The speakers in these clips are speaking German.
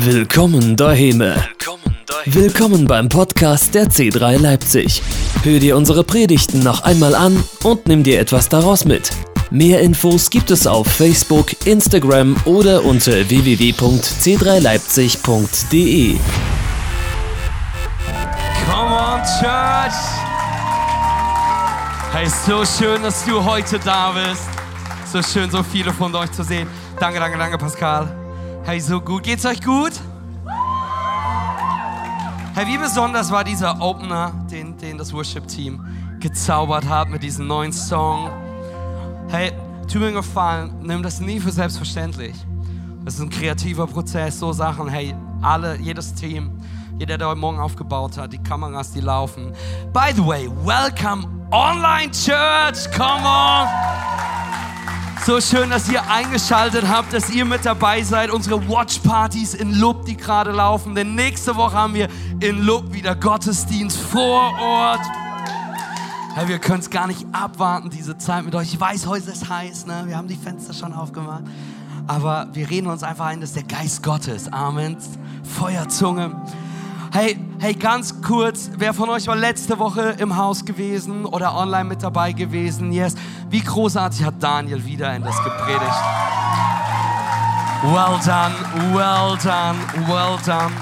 Willkommen daheim. Willkommen beim Podcast der C3 Leipzig. Hör dir unsere Predigten noch einmal an und nimm dir etwas daraus mit. Mehr Infos gibt es auf Facebook, Instagram oder unter www.c3leipzig.de. Come on, Church! Hey, so schön, dass du heute da bist. So schön, so viele von euch zu sehen. Danke, danke, danke, Pascal. Hey, so gut. Geht's euch gut? Hey, wie besonders war dieser Opener, den, den das Worship-Team gezaubert hat mit diesem neuen Song. Hey, tu mir Gefallen, nimm das nie für selbstverständlich. Das ist ein kreativer Prozess, so Sachen, hey, alle, jedes Team, jeder, der heute Morgen aufgebaut hat, die Kameras, die laufen. By the way, welcome Online Church, come on! So schön, dass ihr eingeschaltet habt, dass ihr mit dabei seid. Unsere Watch-Partys in Lub, die gerade laufen. Denn nächste Woche haben wir in Lub wieder Gottesdienst vor Ort. Hey, wir können es gar nicht abwarten, diese Zeit mit euch. Ich weiß, heute ist heiß, ne? wir haben die Fenster schon aufgemacht. Aber wir reden uns einfach ein, dass der Geist Gottes, Amen, Feuerzunge. Hey, hey, ganz kurz, wer von euch war letzte Woche im Haus gewesen oder online mit dabei gewesen? Yes. Wie großartig hat Daniel wieder in das gepredigt? Well done, well done, well done.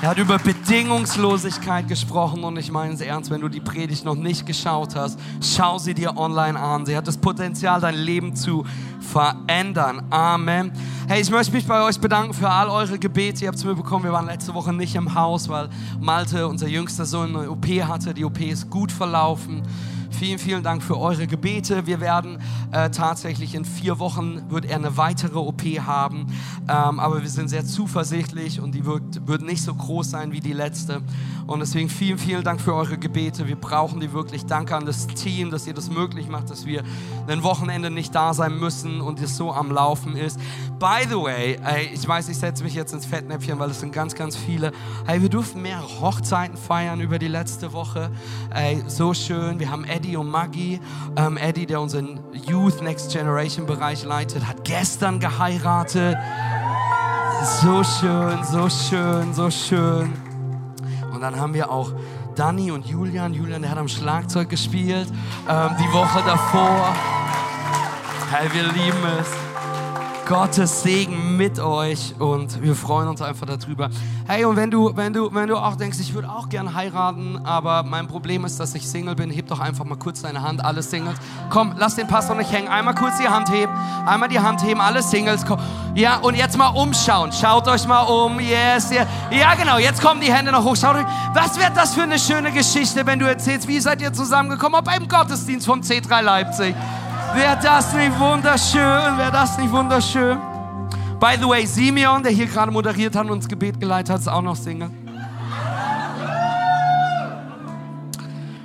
Er hat über Bedingungslosigkeit gesprochen und ich meine es ernst, wenn du die Predigt noch nicht geschaut hast, schau sie dir online an. Sie hat das Potenzial, dein Leben zu verändern. Amen. Hey, ich möchte mich bei euch bedanken für all eure Gebete. Ihr habt es mitbekommen, wir waren letzte Woche nicht im Haus, weil Malte, unser jüngster Sohn, eine OP hatte. Die OP ist gut verlaufen. Vielen, vielen Dank für eure Gebete. Wir werden äh, tatsächlich in vier Wochen wird er eine weitere OP haben, ähm, aber wir sind sehr zuversichtlich und die wird, wird nicht so groß sein wie die letzte. Und deswegen vielen, vielen Dank für eure Gebete. Wir brauchen die wirklich. Danke an das Team, dass ihr das möglich macht, dass wir ein Wochenende nicht da sein müssen und es so am Laufen ist. By the way, ey, ich weiß, ich setze mich jetzt ins Fettnäpfchen, weil es sind ganz, ganz viele. Hey, wir durften mehrere Hochzeiten feiern über die letzte Woche. Ey, so schön. Wir haben Eddie und Maggie. Ähm, Eddie, der unseren Youth Next Generation Bereich leitet, hat gestern geheiratet. So schön, so schön, so schön. Und dann haben wir auch Danny und Julian. Julian, der hat am Schlagzeug gespielt ähm, die Woche davor. Hey, wir lieben es. Gottes Segen mit euch und wir freuen uns einfach darüber. Hey, und wenn du, wenn du, wenn du auch denkst, ich würde auch gern heiraten, aber mein Problem ist, dass ich Single bin, heb doch einfach mal kurz deine Hand, alle Singles. Komm, lass den Pastor nicht hängen. Einmal kurz die Hand heben, einmal die Hand heben, alle Singles. Komm. Ja, und jetzt mal umschauen. Schaut euch mal um. Yes, yeah. Ja, genau, jetzt kommen die Hände noch hoch. Schaut euch. Was wird das für eine schöne Geschichte, wenn du erzählst, wie seid ihr zusammengekommen? Beim Gottesdienst vom C3 Leipzig. Wäre das nicht wunderschön? Wäre das nicht wunderschön? By the way, Simeon, der hier gerade moderiert hat und uns Gebet geleitet hat, ist auch noch Single.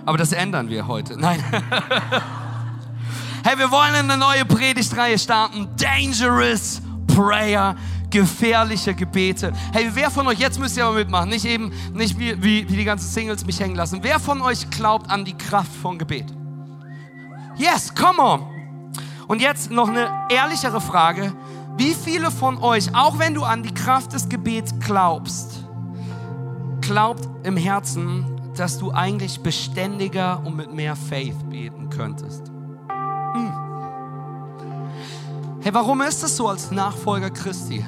Aber das ändern wir heute. Nein. hey, wir wollen eine neue Predigtreihe starten. Dangerous Prayer. Gefährliche Gebete. Hey, wer von euch, jetzt müsst ihr aber mitmachen, nicht eben, nicht wie, wie, wie die ganzen Singles mich hängen lassen. Wer von euch glaubt an die Kraft von Gebet? Yes, come on. Und jetzt noch eine ehrlichere Frage. Wie viele von euch, auch wenn du an die Kraft des Gebets glaubst, glaubt im Herzen, dass du eigentlich beständiger und mit mehr Faith beten könntest? Hm. Hey, warum ist das so als Nachfolger Christi?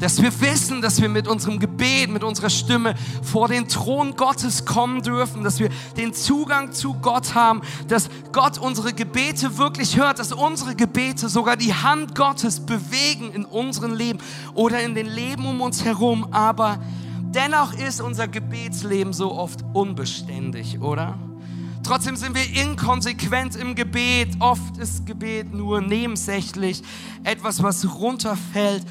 Dass wir wissen, dass wir mit unserem Gebet, mit unserer Stimme vor den Thron Gottes kommen dürfen, dass wir den Zugang zu Gott haben, dass Gott unsere Gebete wirklich hört, dass unsere Gebete sogar die Hand Gottes bewegen in unserem Leben oder in den Leben um uns herum. Aber dennoch ist unser Gebetsleben so oft unbeständig, oder? Trotzdem sind wir inkonsequent im Gebet. Oft ist Gebet nur nebensächlich, etwas, was runterfällt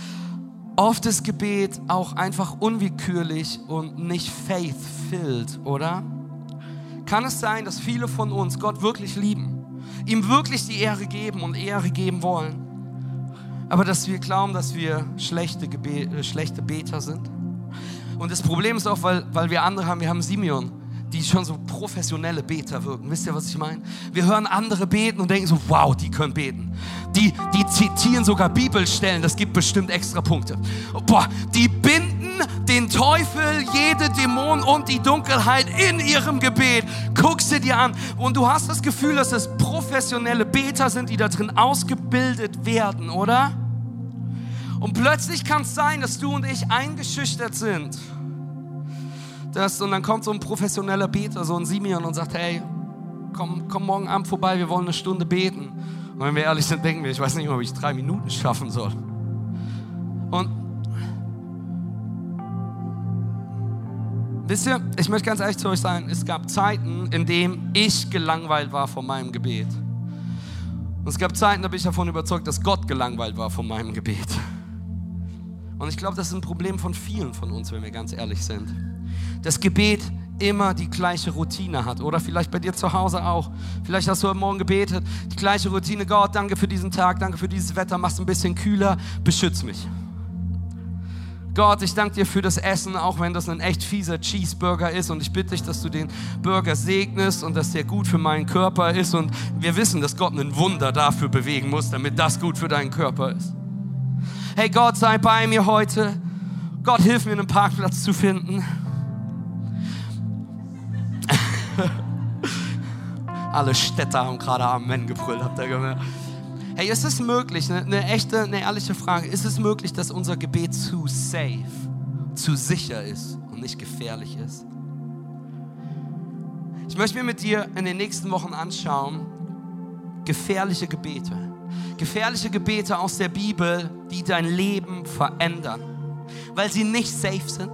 oft ist Gebet auch einfach unwillkürlich und nicht faith-filled, oder? Kann es sein, dass viele von uns Gott wirklich lieben, ihm wirklich die Ehre geben und Ehre geben wollen, aber dass wir glauben, dass wir schlechte, Gebet, äh, schlechte Beter sind? Und das Problem ist auch, weil, weil wir andere haben, wir haben Simeon die schon so professionelle Beter wirken. Wisst ihr, was ich meine? Wir hören andere beten und denken so, wow, die können beten. Die, die zitieren sogar Bibelstellen, das gibt bestimmt extra Punkte. Boah, die binden den Teufel, jede Dämon und die Dunkelheit in ihrem Gebet. Guck sie dir an. Und du hast das Gefühl, dass es professionelle Beter sind, die da drin ausgebildet werden, oder? Und plötzlich kann es sein, dass du und ich eingeschüchtert sind. Das, und dann kommt so ein professioneller Beter, so ein Simeon, und sagt: Hey, komm, komm morgen Abend vorbei, wir wollen eine Stunde beten. Und wenn wir ehrlich sind, denken wir, ich weiß nicht, ob ich drei Minuten schaffen soll. Und wisst ihr, ich möchte ganz ehrlich zu euch sagen, es gab Zeiten, in denen ich gelangweilt war von meinem Gebet. Und es gab Zeiten, da bin ich davon überzeugt, dass Gott gelangweilt war von meinem Gebet. Und ich glaube, das ist ein Problem von vielen von uns, wenn wir ganz ehrlich sind. Das Gebet immer die gleiche Routine hat. Oder vielleicht bei dir zu Hause auch. Vielleicht hast du heute Morgen gebetet, die gleiche Routine. Gott, danke für diesen Tag, danke für dieses Wetter, machst ein bisschen kühler, beschütz mich. Gott, ich danke dir für das Essen, auch wenn das ein echt fieser Cheeseburger ist. Und ich bitte dich, dass du den Burger segnest und dass der gut für meinen Körper ist. Und wir wissen, dass Gott ein Wunder dafür bewegen muss, damit das gut für deinen Körper ist. Hey Gott, sei bei mir heute. Gott, hilf mir, einen Parkplatz zu finden. Alle Städter haben gerade Amen gebrüllt, habt ihr gemerkt? Hey, ist es möglich, eine, eine echte, eine ehrliche Frage, ist es möglich, dass unser Gebet zu safe, zu sicher ist und nicht gefährlich ist? Ich möchte mir mit dir in den nächsten Wochen anschauen, gefährliche Gebete. Gefährliche Gebete aus der Bibel, die dein Leben verändern, weil sie nicht safe sind,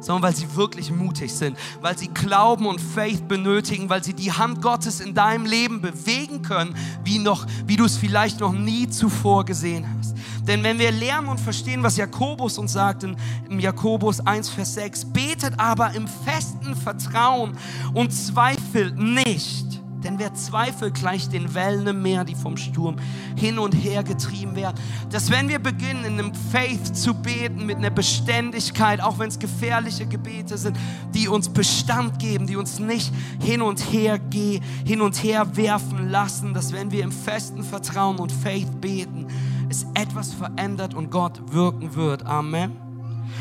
sondern weil sie wirklich mutig sind, weil sie Glauben und Faith benötigen, weil sie die Hand Gottes in deinem Leben bewegen können, wie, noch, wie du es vielleicht noch nie zuvor gesehen hast. Denn wenn wir lernen und verstehen, was Jakobus uns sagt in, in Jakobus 1, Vers 6, betet aber im festen Vertrauen und zweifelt nicht denn wer zweifelt, gleicht den Wellen im Meer, die vom Sturm hin und her getrieben werden. Dass wenn wir beginnen, in einem Faith zu beten, mit einer Beständigkeit, auch wenn es gefährliche Gebete sind, die uns Bestand geben, die uns nicht hin und her gehen, hin und her werfen lassen, dass wenn wir im festen Vertrauen und Faith beten, es etwas verändert und Gott wirken wird. Amen.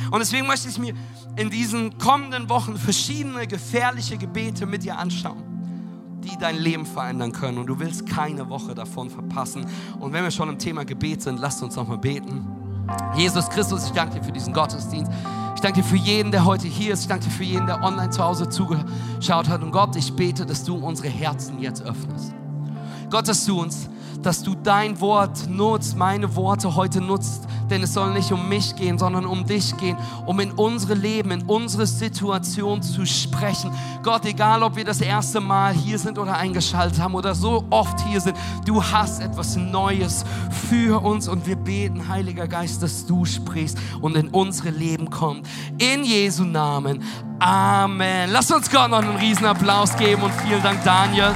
Und deswegen möchte ich mir in diesen kommenden Wochen verschiedene gefährliche Gebete mit dir anschauen die dein Leben verändern können. Und du willst keine Woche davon verpassen. Und wenn wir schon im Thema Gebet sind, lasst uns nochmal beten. Jesus Christus, ich danke dir für diesen Gottesdienst. Ich danke dir für jeden, der heute hier ist. Ich danke dir für jeden, der online zu Hause zugeschaut hat. Und Gott, ich bete, dass du unsere Herzen jetzt öffnest. Gott, dass du uns dass du dein Wort nutzt, meine Worte heute nutzt. Denn es soll nicht um mich gehen, sondern um dich gehen, um in unsere Leben, in unsere Situation zu sprechen. Gott, egal ob wir das erste Mal hier sind oder eingeschaltet haben oder so oft hier sind, du hast etwas Neues für uns und wir beten, Heiliger Geist, dass du sprichst und in unsere Leben kommst. In Jesu Namen. Amen. Lass uns Gott noch einen riesen Applaus geben und vielen Dank, Daniel.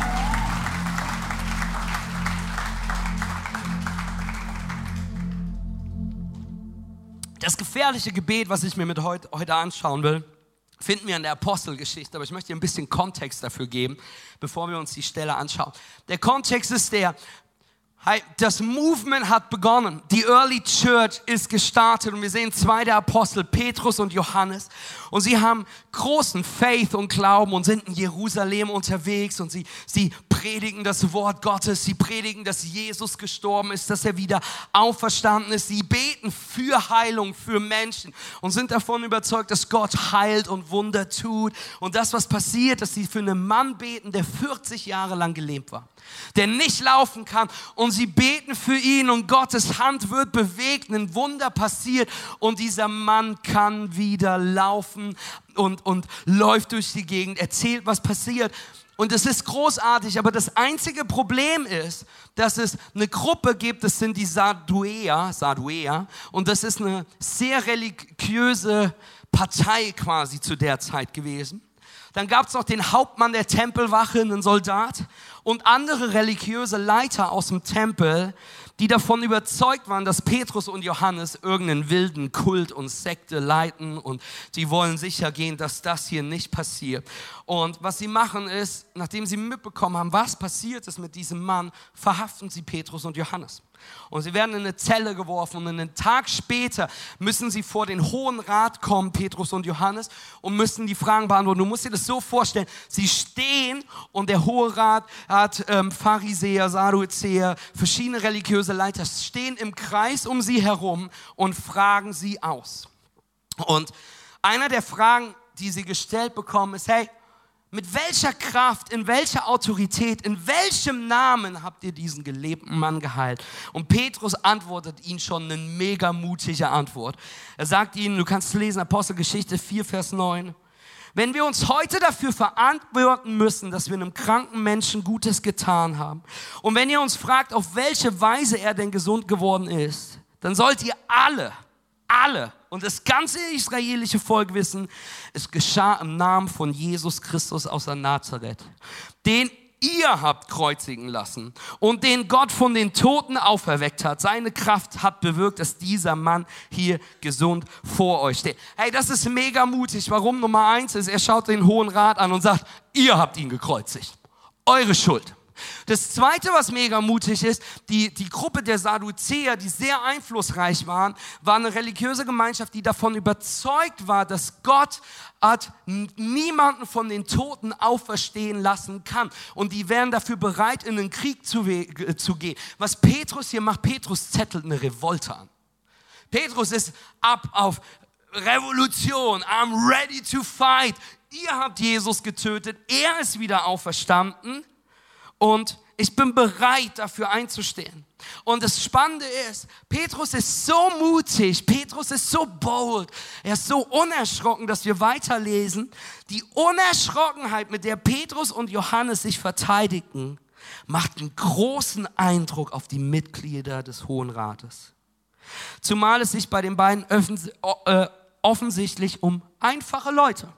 Das gefährliche Gebet, was ich mir mit heute, heute anschauen will, finden wir in der Apostelgeschichte, aber ich möchte dir ein bisschen Kontext dafür geben, bevor wir uns die Stelle anschauen. Der Kontext ist der, das Movement hat begonnen. Die Early Church ist gestartet und wir sehen zwei der Apostel, Petrus und Johannes. Und sie haben großen Faith und Glauben und sind in Jerusalem unterwegs und sie, sie predigen das Wort Gottes. Sie predigen, dass Jesus gestorben ist, dass er wieder auferstanden ist. Sie beten für Heilung, für Menschen und sind davon überzeugt, dass Gott heilt und Wunder tut. Und das, was passiert, dass sie für einen Mann beten, der 40 Jahre lang gelähmt war der nicht laufen kann. Und sie beten für ihn und Gottes Hand wird bewegt, ein Wunder passiert und dieser Mann kann wieder laufen und, und läuft durch die Gegend, erzählt, was passiert. Und es ist großartig, aber das einzige Problem ist, dass es eine Gruppe gibt, das sind die Saduäer, Saduäer, und das ist eine sehr religiöse Partei quasi zu der Zeit gewesen. Dann gab es noch den Hauptmann der Tempelwache, einen Soldat, und andere religiöse Leiter aus dem Tempel, die davon überzeugt waren, dass Petrus und Johannes irgendeinen wilden Kult und Sekte leiten und sie wollen sicher gehen, dass das hier nicht passiert. Und was sie machen ist, nachdem sie mitbekommen haben, was passiert ist mit diesem Mann, verhaften sie Petrus und Johannes. Und sie werden in eine Zelle geworfen und einen Tag später müssen sie vor den Hohen Rat kommen, Petrus und Johannes, und müssen die Fragen beantworten. Du musst dir das so vorstellen, sie stehen und der Hohe Rat hat ähm, Pharisäer, Sadduzäer, verschiedene religiöse Leiter, stehen im Kreis um sie herum und fragen sie aus. Und einer der Fragen, die sie gestellt bekommen, ist, hey, mit welcher Kraft, in welcher Autorität, in welchem Namen habt ihr diesen gelebten Mann geheilt? Und Petrus antwortet ihnen schon eine mega mutige Antwort. Er sagt ihnen, du kannst lesen, Apostelgeschichte 4, Vers 9. Wenn wir uns heute dafür verantworten müssen, dass wir einem kranken Menschen Gutes getan haben, und wenn ihr uns fragt, auf welche Weise er denn gesund geworden ist, dann sollt ihr alle, alle und das ganze israelische Volk wissen, es geschah im Namen von Jesus Christus aus der Nazareth, den ihr habt kreuzigen lassen und den Gott von den Toten auferweckt hat. Seine Kraft hat bewirkt, dass dieser Mann hier gesund vor euch steht. Hey, das ist mega mutig. Warum? Nummer eins ist, er schaut den Hohen Rat an und sagt, ihr habt ihn gekreuzigt. Eure Schuld. Das zweite, was mega mutig ist, die, die Gruppe der Sadduzäer, die sehr einflussreich waren, war eine religiöse Gemeinschaft, die davon überzeugt war, dass Gott hat niemanden von den Toten auferstehen lassen kann. Und die wären dafür bereit, in den Krieg zu, zu gehen. Was Petrus hier macht, Petrus zettelt eine Revolte an. Petrus ist ab auf Revolution. I'm ready to fight. Ihr habt Jesus getötet. Er ist wieder auferstanden. Und ich bin bereit, dafür einzustehen. Und das Spannende ist, Petrus ist so mutig, Petrus ist so bold, er ist so unerschrocken, dass wir weiterlesen. Die Unerschrockenheit, mit der Petrus und Johannes sich verteidigen, macht einen großen Eindruck auf die Mitglieder des Hohen Rates. Zumal es sich bei den beiden äh, offensichtlich um einfache Leute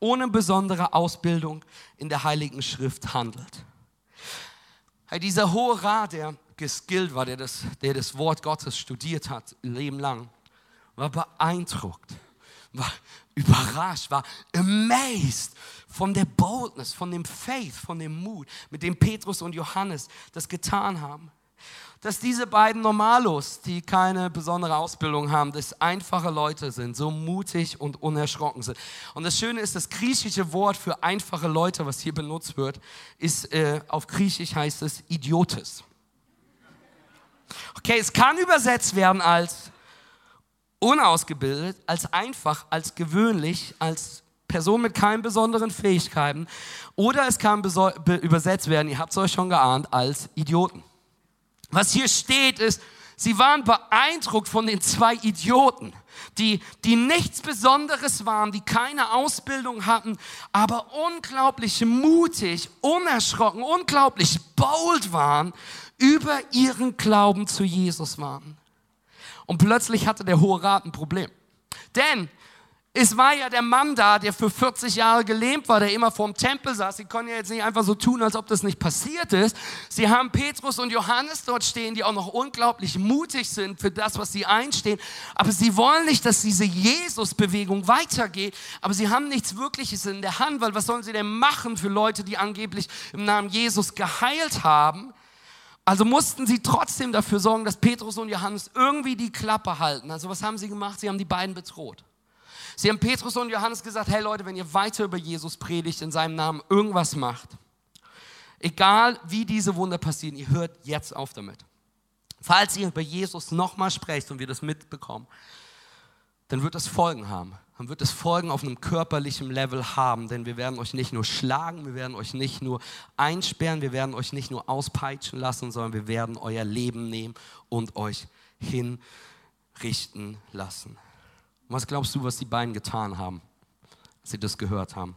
ohne besondere Ausbildung in der Heiligen Schrift handelt. Hey, dieser hohe Rat, der geskillt war, der das, der das Wort Gottes studiert hat, ein Leben lang, war beeindruckt, war überrascht, war amazed von der Boldness, von dem Faith, von dem Mut, mit dem Petrus und Johannes das getan haben dass diese beiden Normalos, die keine besondere Ausbildung haben, dass einfache Leute sind, so mutig und unerschrocken sind. Und das Schöne ist, das griechische Wort für einfache Leute, was hier benutzt wird, ist äh, auf Griechisch heißt es Idiotes. Okay, es kann übersetzt werden als unausgebildet, als einfach, als gewöhnlich, als Person mit keinen besonderen Fähigkeiten. Oder es kann übersetzt werden, ihr habt es euch schon geahnt, als Idioten. Was hier steht ist, sie waren beeindruckt von den zwei Idioten, die, die nichts Besonderes waren, die keine Ausbildung hatten, aber unglaublich mutig, unerschrocken, unglaublich bold waren, über ihren Glauben zu Jesus waren. Und plötzlich hatte der Hohe Rat ein Problem. Denn es war ja der Mann da, der für 40 Jahre gelähmt war, der immer vorm Tempel saß. Sie konnten ja jetzt nicht einfach so tun, als ob das nicht passiert ist. Sie haben Petrus und Johannes dort stehen, die auch noch unglaublich mutig sind für das, was sie einstehen. Aber sie wollen nicht, dass diese Jesus-Bewegung weitergeht. Aber sie haben nichts Wirkliches in der Hand, weil was sollen sie denn machen für Leute, die angeblich im Namen Jesus geheilt haben? Also mussten sie trotzdem dafür sorgen, dass Petrus und Johannes irgendwie die Klappe halten. Also was haben sie gemacht? Sie haben die beiden bedroht. Sie haben Petrus und Johannes gesagt, hey Leute, wenn ihr weiter über Jesus predigt, in seinem Namen irgendwas macht, egal wie diese Wunder passieren, ihr hört jetzt auf damit. Falls ihr über Jesus nochmal sprecht und wir das mitbekommen, dann wird das Folgen haben. Dann wird es Folgen auf einem körperlichen Level haben, denn wir werden euch nicht nur schlagen, wir werden euch nicht nur einsperren, wir werden euch nicht nur auspeitschen lassen, sondern wir werden euer Leben nehmen und euch hinrichten lassen. Und was glaubst du, was die beiden getan haben, als sie das gehört haben?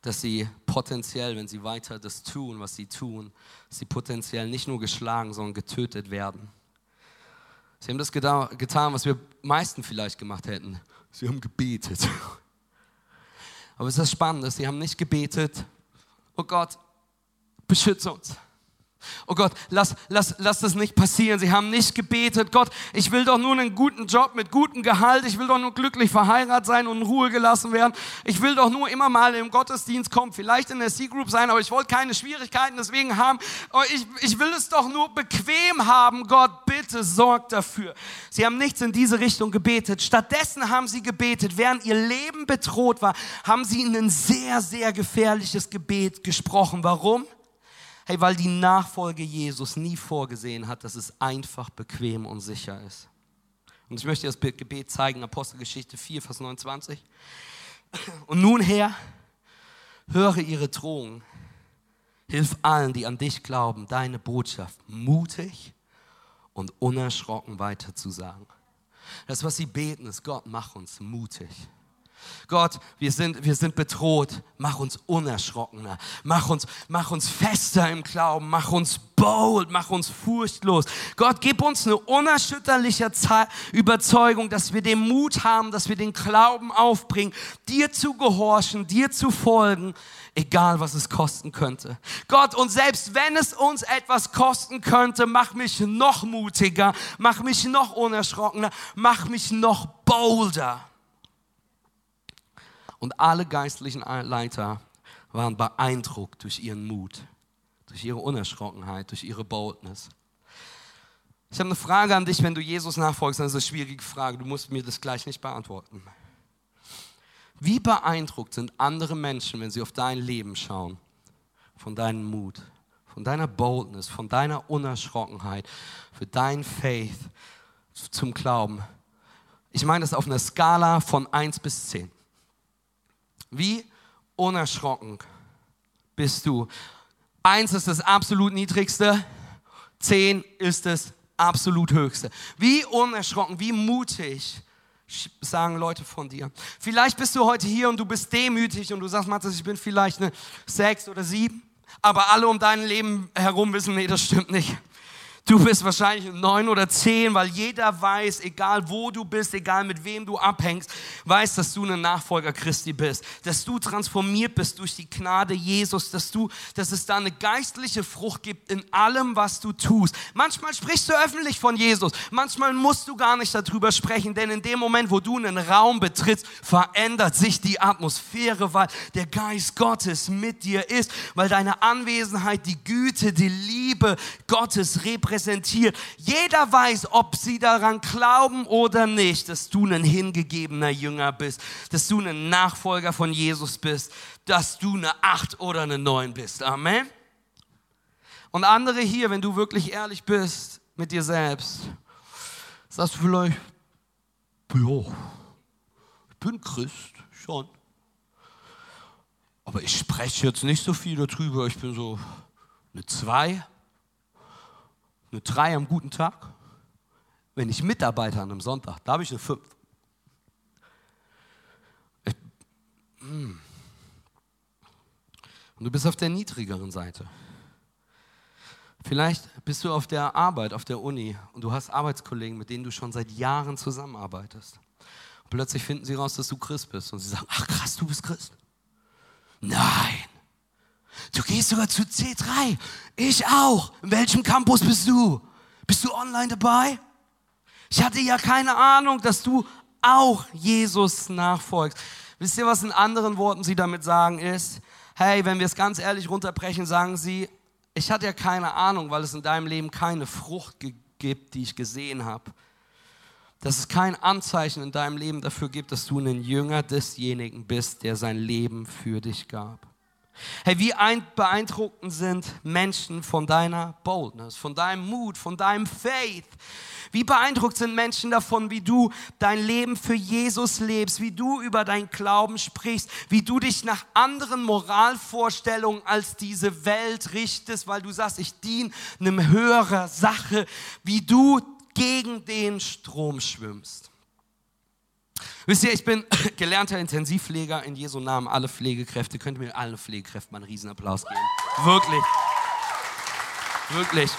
Dass sie potenziell, wenn sie weiter das tun, was sie tun, sie potenziell nicht nur geschlagen, sondern getötet werden. Sie haben das getan, was wir meisten vielleicht gemacht hätten. Sie haben gebetet. Aber es ist das Spannende, sie haben nicht gebetet, oh Gott, beschütze uns. Oh Gott, lass, lass, lass das nicht passieren. Sie haben nicht gebetet. Gott, ich will doch nur einen guten Job mit gutem Gehalt. Ich will doch nur glücklich verheiratet sein und in Ruhe gelassen werden. Ich will doch nur immer mal im Gottesdienst kommen, vielleicht in der C-Group sein, aber ich wollte keine Schwierigkeiten deswegen haben. Oh, ich, ich will es doch nur bequem haben. Gott, bitte sorg dafür. Sie haben nichts in diese Richtung gebetet. Stattdessen haben sie gebetet. Während ihr Leben bedroht war, haben sie in ein sehr, sehr gefährliches Gebet gesprochen. Warum? Hey, weil die Nachfolge Jesus nie vorgesehen hat, dass es einfach, bequem und sicher ist. Und ich möchte das Gebet zeigen, Apostelgeschichte 4, Vers 29. Und nun Herr, höre ihre Drohung. Hilf allen, die an dich glauben, deine Botschaft mutig und unerschrocken weiterzusagen. Das, was sie beten, ist, Gott, mach uns mutig. Gott, wir sind, wir sind bedroht. Mach uns unerschrockener. Mach uns, mach uns fester im Glauben. Mach uns bold. Mach uns furchtlos. Gott, gib uns eine unerschütterliche Überzeugung, dass wir den Mut haben, dass wir den Glauben aufbringen, dir zu gehorchen, dir zu folgen, egal was es kosten könnte. Gott, und selbst wenn es uns etwas kosten könnte, mach mich noch mutiger, mach mich noch unerschrockener, mach mich noch bolder. Und alle geistlichen Leiter waren beeindruckt durch ihren Mut, durch ihre Unerschrockenheit, durch ihre Boldness. Ich habe eine Frage an dich, wenn du Jesus nachfolgst. Das ist eine schwierige Frage. Du musst mir das gleich nicht beantworten. Wie beeindruckt sind andere Menschen, wenn sie auf dein Leben schauen, von deinem Mut, von deiner Boldness, von deiner Unerschrockenheit, für dein Faith zum Glauben? Ich meine das auf einer Skala von 1 bis 10. Wie unerschrocken bist du? Eins ist das absolut niedrigste, zehn ist das absolut höchste. Wie unerschrocken, wie mutig sagen Leute von dir. Vielleicht bist du heute hier und du bist demütig und du sagst, Matthias, ich bin vielleicht eine sechs oder sieben, aber alle um dein Leben herum wissen, nee, das stimmt nicht. Du bist wahrscheinlich neun oder zehn, weil jeder weiß, egal wo du bist, egal mit wem du abhängst, weiß, dass du ein Nachfolger Christi bist, dass du transformiert bist durch die Gnade Jesus, dass du, dass es da eine geistliche Frucht gibt in allem, was du tust. Manchmal sprichst du öffentlich von Jesus, manchmal musst du gar nicht darüber sprechen, denn in dem Moment, wo du einen Raum betrittst, verändert sich die Atmosphäre, weil der Geist Gottes mit dir ist, weil deine Anwesenheit die Güte, die Liebe Gottes repräsentiert präsentiert. Jeder weiß, ob sie daran glauben oder nicht, dass du ein hingegebener Jünger bist, dass du ein Nachfolger von Jesus bist, dass du eine Acht oder eine Neun bist. Amen. Und andere hier, wenn du wirklich ehrlich bist mit dir selbst, sagst du vielleicht, ja, ich bin Christ, schon. Aber ich spreche jetzt nicht so viel darüber, ich bin so eine Zwei eine 3 am guten Tag. Wenn ich Mitarbeiter an einem Sonntag, da habe ich eine 5. Hm. Und du bist auf der niedrigeren Seite. Vielleicht bist du auf der Arbeit, auf der Uni und du hast Arbeitskollegen, mit denen du schon seit Jahren zusammenarbeitest. Und plötzlich finden sie raus, dass du Christ bist und sie sagen, ach krass, du bist Christ. Nein, Du gehst sogar zu C3. Ich auch. In welchem Campus bist du? Bist du online dabei? Ich hatte ja keine Ahnung, dass du auch Jesus nachfolgst. Wisst ihr, was in anderen Worten sie damit sagen ist? Hey, wenn wir es ganz ehrlich runterbrechen, sagen sie, ich hatte ja keine Ahnung, weil es in deinem Leben keine Frucht gibt, die ich gesehen habe. Dass es kein Anzeichen in deinem Leben dafür gibt, dass du ein Jünger desjenigen bist, der sein Leben für dich gab. Hey, wie beeindruckend sind Menschen von deiner Boldness, von deinem Mut, von deinem Faith. Wie beeindruckt sind Menschen davon, wie du dein Leben für Jesus lebst, wie du über dein Glauben sprichst, wie du dich nach anderen Moralvorstellungen als diese Welt richtest, weil du sagst, ich diene einem höherer Sache, wie du gegen den Strom schwimmst. Wisst ihr, ich bin gelernter Intensivpfleger in Jesu Namen. Alle Pflegekräfte, könnt ihr mir allen Pflegekräften mal einen Riesenapplaus geben. Wirklich. Wirklich.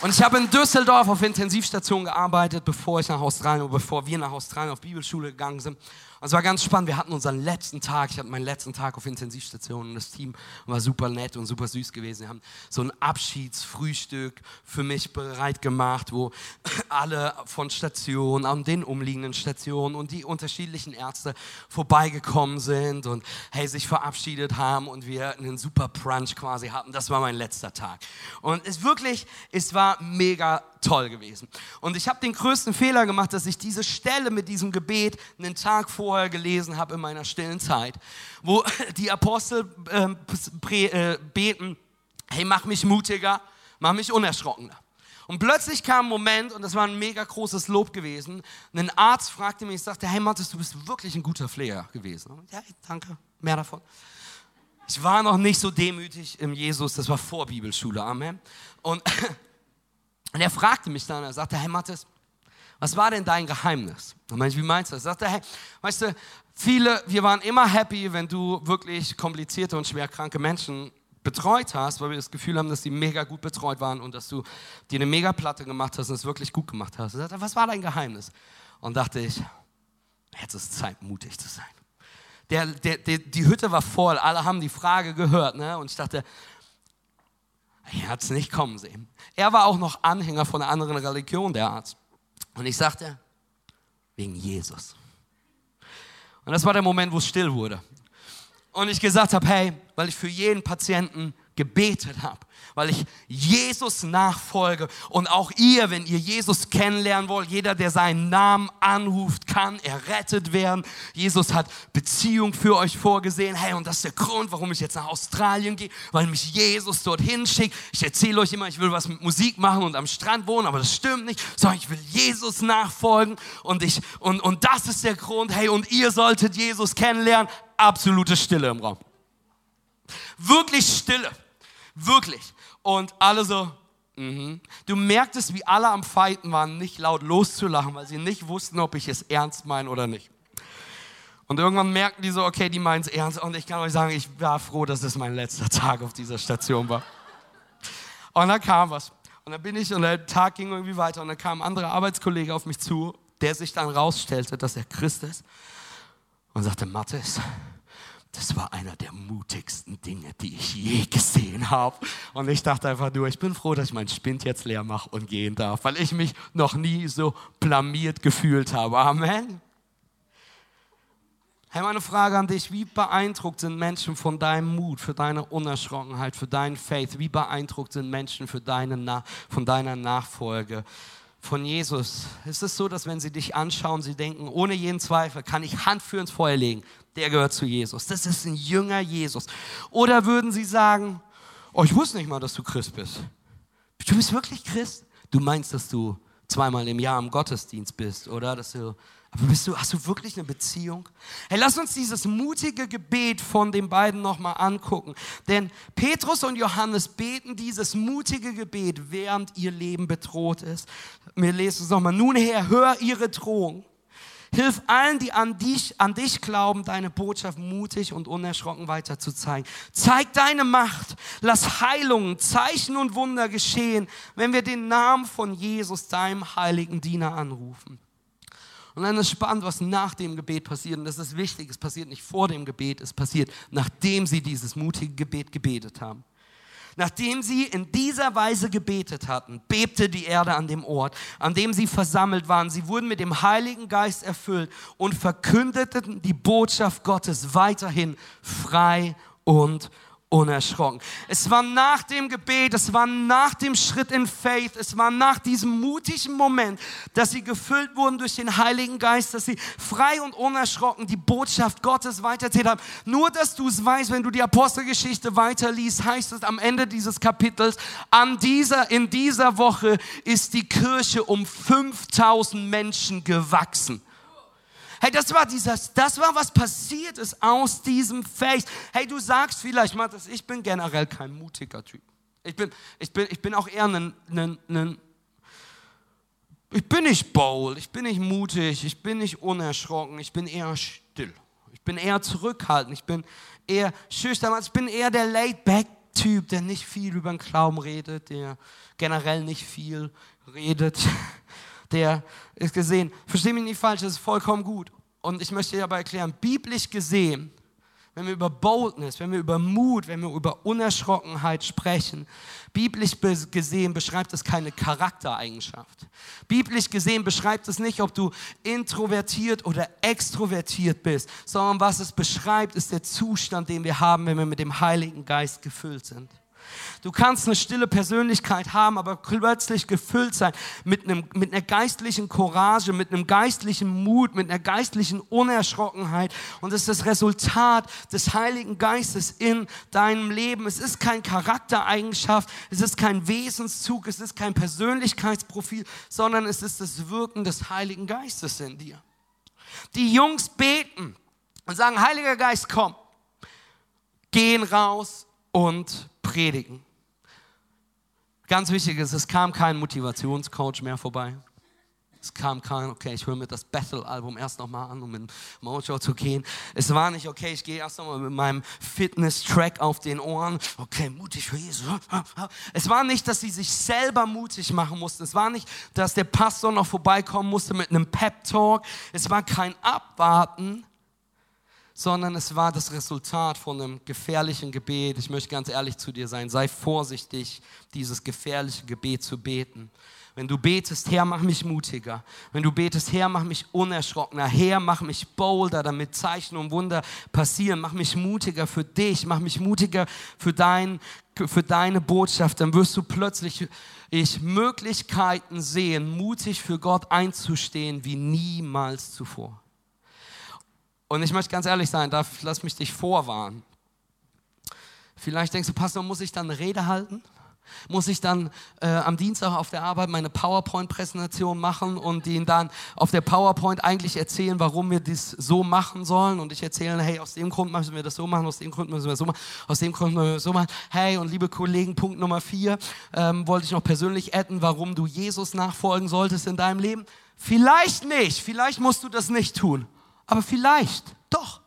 Und ich habe in Düsseldorf auf Intensivstation gearbeitet, bevor ich nach Australien, bevor wir nach Australien auf Bibelschule gegangen sind. Und es war ganz spannend. Wir hatten unseren letzten Tag. Ich hatte meinen letzten Tag auf Intensivstation und das Team war super nett und super süß gewesen. Wir haben so ein Abschiedsfrühstück für mich bereit gemacht, wo alle von Stationen, an den umliegenden Stationen und die unterschiedlichen Ärzte vorbeigekommen sind und hey, sich verabschiedet haben und wir einen super Brunch quasi hatten. Das war mein letzter Tag. Und es wirklich, es war mega toll gewesen. Und ich habe den größten Fehler gemacht, dass ich diese Stelle mit diesem Gebet einen Tag vorher gelesen habe in meiner stillen Zeit, wo die Apostel ähm, äh, beten, hey, mach mich mutiger, mach mich unerschrockener. Und plötzlich kam ein Moment, und das war ein mega großes Lob gewesen, ein Arzt fragte mich, ich sagte, hey Matthias, du bist wirklich ein guter Pfleger gewesen. Ja, danke, mehr davon. Ich war noch nicht so demütig im Jesus, das war vor Bibelschule, Amen. Und Und er fragte mich dann, er sagte, hey Mathis, was war denn dein Geheimnis? Und ich, wie meinst du das? Er sagte, hey, weißt du, viele, wir waren immer happy, wenn du wirklich komplizierte und schwerkranke Menschen betreut hast, weil wir das Gefühl haben, dass sie mega gut betreut waren und dass du dir eine mega Platte gemacht hast und es wirklich gut gemacht hast. Er sagte, was war dein Geheimnis? Und dachte ich, jetzt ist Zeit, mutig zu sein. Der, der, der, die Hütte war voll, alle haben die Frage gehört. Ne? Und ich dachte, er hat es nicht kommen sehen. Er war auch noch Anhänger von einer anderen Religion, der Arzt. Und ich sagte, wegen Jesus. Und das war der Moment, wo es still wurde. Und ich gesagt habe, hey, weil ich für jeden Patienten gebetet habe, weil ich Jesus nachfolge und auch ihr, wenn ihr Jesus kennenlernen wollt, jeder, der seinen Namen anruft, kann errettet werden. Jesus hat Beziehung für euch vorgesehen. Hey, und das ist der Grund, warum ich jetzt nach Australien gehe, weil mich Jesus dorthin schickt. Ich erzähle euch immer, ich will was mit Musik machen und am Strand wohnen, aber das stimmt nicht, sondern ich will Jesus nachfolgen und ich und und das ist der Grund. Hey, und ihr solltet Jesus kennenlernen. Absolute Stille im Raum. Wirklich Stille. Wirklich. Und alle so, mhm. Du merktest, wie alle am Fighten waren, nicht laut loszulachen, weil sie nicht wussten, ob ich es ernst meine oder nicht. Und irgendwann merkten die so, okay, die meinen es ernst. Und ich kann euch sagen, ich war froh, dass es mein letzter Tag auf dieser Station war. Und dann kam was. Und dann bin ich und der Tag ging irgendwie weiter. Und dann kam ein anderer Arbeitskollege auf mich zu, der sich dann rausstellte, dass er Christ ist. Und sagte, Mathis, das war einer der mutigsten Dinge, die ich je gesehen habe. Und ich dachte einfach nur, ich bin froh, dass ich meinen Spind jetzt leer mache und gehen darf, weil ich mich noch nie so blamiert gefühlt habe. Amen. Hey, meine Frage an dich, wie beeindruckt sind Menschen von deinem Mut, für deine Unerschrockenheit, für deinen Faith? Wie beeindruckt sind Menschen für deine, von deiner Nachfolge? von Jesus ist es so, dass wenn sie dich anschauen, sie denken, ohne jeden Zweifel kann ich Hand für ins Feuer legen, der gehört zu Jesus. Das ist ein Jünger Jesus. Oder würden sie sagen, oh, ich wusste nicht mal, dass du Christ bist. Du bist wirklich Christ? Du meinst, dass du zweimal im Jahr im Gottesdienst bist, oder? Dass du aber bist du, hast du wirklich eine Beziehung? Hey, lass uns dieses mutige Gebet von den beiden nochmal angucken. Denn Petrus und Johannes beten dieses mutige Gebet, während ihr Leben bedroht ist. Wir lesen es nochmal. Nun her, hör ihre Drohung. Hilf allen, die an dich, an dich glauben, deine Botschaft mutig und unerschrocken weiterzuzeigen. Zeig deine Macht. Lass Heilungen, Zeichen und Wunder geschehen, wenn wir den Namen von Jesus, deinem heiligen Diener, anrufen. Und dann ist spannend, was nach dem Gebet passiert. Und das ist wichtig. Es passiert nicht vor dem Gebet, es passiert, nachdem sie dieses mutige Gebet gebetet haben. Nachdem sie in dieser Weise gebetet hatten, bebte die Erde an dem Ort, an dem sie versammelt waren. Sie wurden mit dem Heiligen Geist erfüllt und verkündeten die Botschaft Gottes weiterhin frei und unerschrocken. Es war nach dem Gebet, es war nach dem Schritt in Faith, es war nach diesem mutigen Moment, dass sie gefüllt wurden durch den Heiligen Geist, dass sie frei und unerschrocken die Botschaft Gottes weiterzählt haben. Nur, dass du es weißt, wenn du die Apostelgeschichte weiterliest, heißt es am Ende dieses Kapitels, an dieser, in dieser Woche ist die Kirche um 5000 Menschen gewachsen. Hey, das war dieses, das war was passiert ist aus diesem Face. Hey, du sagst vielleicht, Matthias, ich bin generell kein mutiger Typ. Ich bin, ich bin, ich bin auch eher ein, ein, ein ich bin nicht bold, ich bin nicht mutig, ich bin nicht unerschrocken, ich bin eher still. Ich bin eher zurückhaltend, ich bin eher schüchtern, ich bin eher der laid-back Typ, der nicht viel über den Glauben redet, der generell nicht viel redet, der ist gesehen, verstehe mich nicht falsch, das ist vollkommen gut. Und ich möchte dir aber erklären, biblisch gesehen, wenn wir über Boldness, wenn wir über Mut, wenn wir über Unerschrockenheit sprechen, biblisch gesehen beschreibt es keine Charaktereigenschaft. Biblisch gesehen beschreibt es nicht, ob du introvertiert oder extrovertiert bist, sondern was es beschreibt, ist der Zustand, den wir haben, wenn wir mit dem Heiligen Geist gefüllt sind. Du kannst eine stille Persönlichkeit haben, aber plötzlich gefüllt sein mit, einem, mit einer geistlichen Courage, mit einem geistlichen Mut, mit einer geistlichen Unerschrockenheit. Und es ist das Resultat des Heiligen Geistes in deinem Leben. Es ist kein Charaktereigenschaft, es ist kein Wesenszug, es ist kein Persönlichkeitsprofil, sondern es ist das Wirken des Heiligen Geistes in dir. Die Jungs beten und sagen, Heiliger Geist, komm, gehen raus und predigen. Ganz wichtig ist, es kam kein Motivationscoach mehr vorbei. Es kam kein, okay, ich höre mir das Battle-Album erst nochmal an, um in Mojo zu gehen. Es war nicht, okay, ich gehe erst nochmal mit meinem Fitness-Track auf den Ohren. Okay, mutig für Jesus. Es war nicht, dass sie sich selber mutig machen mussten. Es war nicht, dass der Pastor noch vorbeikommen musste mit einem Pep-Talk. Es war kein Abwarten, sondern es war das Resultat von einem gefährlichen Gebet. Ich möchte ganz ehrlich zu dir sein, sei vorsichtig, dieses gefährliche Gebet zu beten. Wenn du betest, Herr, mach mich mutiger. Wenn du betest, Herr, mach mich unerschrockener. Herr, mach mich bolder, damit Zeichen und Wunder passieren. Mach mich mutiger für dich. Mach mich mutiger für, dein, für deine Botschaft. Dann wirst du plötzlich ich Möglichkeiten sehen, mutig für Gott einzustehen wie niemals zuvor. Und ich möchte ganz ehrlich sein, da lass mich dich vorwarnen. Vielleicht denkst du, Pastor, muss ich dann eine Rede halten? Muss ich dann äh, am Dienstag auf der Arbeit meine PowerPoint-Präsentation machen und ihnen dann auf der PowerPoint eigentlich erzählen, warum wir das so machen sollen? Und ich erzähle, hey, aus dem Grund müssen wir das so machen, aus dem Grund müssen wir das so machen, aus dem Grund müssen wir das so machen. Hey, und liebe Kollegen, Punkt Nummer vier, ähm, wollte ich noch persönlich adden, warum du Jesus nachfolgen solltest in deinem Leben. Vielleicht nicht, vielleicht musst du das nicht tun. Aber vielleicht, doch.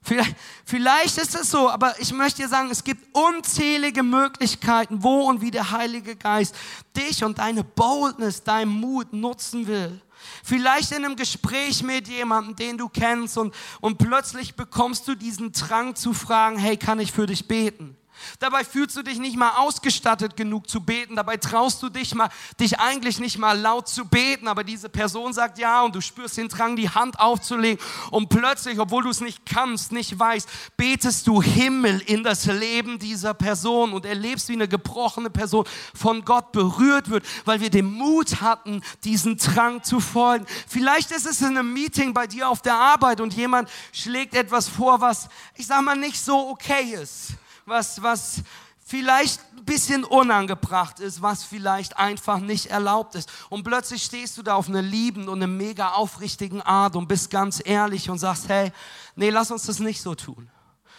Vielleicht, vielleicht ist es so, aber ich möchte dir sagen, es gibt unzählige Möglichkeiten, wo und wie der Heilige Geist dich und deine Boldness, deinen Mut nutzen will. Vielleicht in einem Gespräch mit jemandem, den du kennst und, und plötzlich bekommst du diesen Drang zu fragen, hey, kann ich für dich beten? Dabei fühlst du dich nicht mal ausgestattet genug zu beten. Dabei traust du dich mal, dich eigentlich nicht mal laut zu beten. Aber diese Person sagt ja und du spürst den Drang, die Hand aufzulegen. Und plötzlich, obwohl du es nicht kannst, nicht weißt, betest du Himmel in das Leben dieser Person und erlebst, wie eine gebrochene Person von Gott berührt wird, weil wir den Mut hatten, diesen Drang zu folgen. Vielleicht ist es in einem Meeting bei dir auf der Arbeit und jemand schlägt etwas vor, was, ich sag mal, nicht so okay ist was, was vielleicht ein bisschen unangebracht ist, was vielleicht einfach nicht erlaubt ist. Und plötzlich stehst du da auf einer liebenden und einer mega aufrichtigen Art und bist ganz ehrlich und sagst, hey, nee, lass uns das nicht so tun.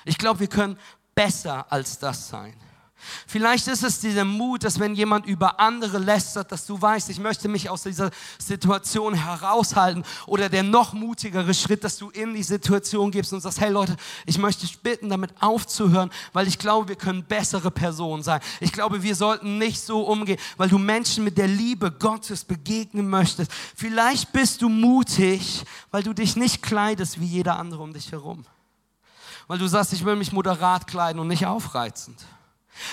Ich glaube, wir können besser als das sein. Vielleicht ist es dieser Mut, dass wenn jemand über andere lästert, dass du weißt, ich möchte mich aus dieser Situation heraushalten. Oder der noch mutigere Schritt, dass du in die Situation gibst und sagst, hey Leute, ich möchte dich bitten, damit aufzuhören, weil ich glaube, wir können bessere Personen sein. Ich glaube, wir sollten nicht so umgehen, weil du Menschen mit der Liebe Gottes begegnen möchtest. Vielleicht bist du mutig, weil du dich nicht kleidest wie jeder andere um dich herum. Weil du sagst, ich will mich moderat kleiden und nicht aufreizend.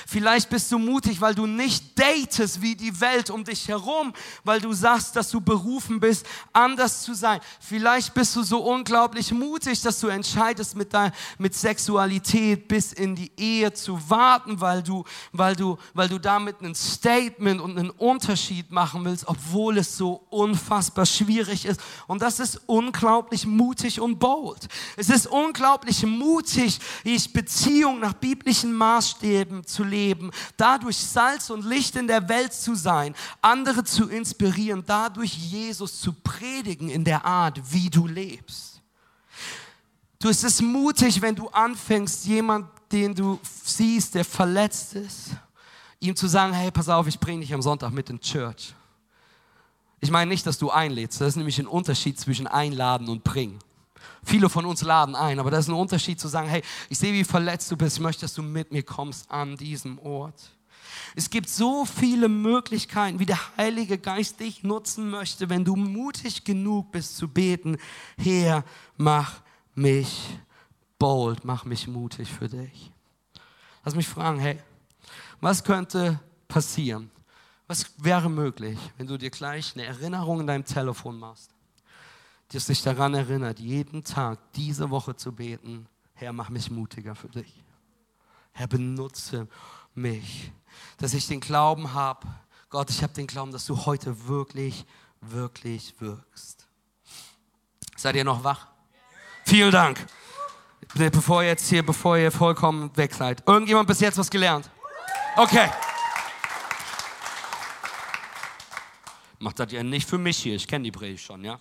Vielleicht bist du mutig, weil du nicht datest wie die Welt um dich herum, weil du sagst, dass du berufen bist, anders zu sein. Vielleicht bist du so unglaublich mutig, dass du entscheidest, mit, dein, mit Sexualität bis in die Ehe zu warten, weil du, weil, du, weil du damit ein Statement und einen Unterschied machen willst, obwohl es so unfassbar schwierig ist. Und das ist unglaublich mutig und bold. Es ist unglaublich mutig, ich Beziehung nach biblischen Maßstäben zu leben, dadurch Salz und Licht in der Welt zu sein, andere zu inspirieren, dadurch Jesus zu predigen in der Art, wie du lebst. Du es ist mutig, wenn du anfängst, jemand, den du siehst, der verletzt ist, ihm zu sagen, hey, pass auf, ich bringe dich am Sonntag mit in Church. Ich meine nicht, dass du einlädst, das ist nämlich ein Unterschied zwischen einladen und bringen. Viele von uns laden ein, aber das ist ein Unterschied zu sagen, hey, ich sehe, wie verletzt du bist, ich möchte, dass du mit mir kommst an diesem Ort. Es gibt so viele Möglichkeiten, wie der Heilige Geist dich nutzen möchte, wenn du mutig genug bist zu beten. Herr, mach mich bold, mach mich mutig für dich. Lass mich fragen, hey, was könnte passieren? Was wäre möglich, wenn du dir gleich eine Erinnerung in deinem Telefon machst, die dich daran erinnert, jeden Tag diese Woche zu beten, Herr, mach mich mutiger für dich. Herr, benutze mich, dass ich den Glauben habe, Gott, ich habe den Glauben, dass du heute wirklich, wirklich wirkst. Seid ihr noch wach? Vielen Dank. Bevor ihr jetzt hier, bevor ihr vollkommen weg seid. Irgendjemand bis jetzt was gelernt? Okay. Macht das ja nicht für mich hier, ich kenne die Predigt schon, ja?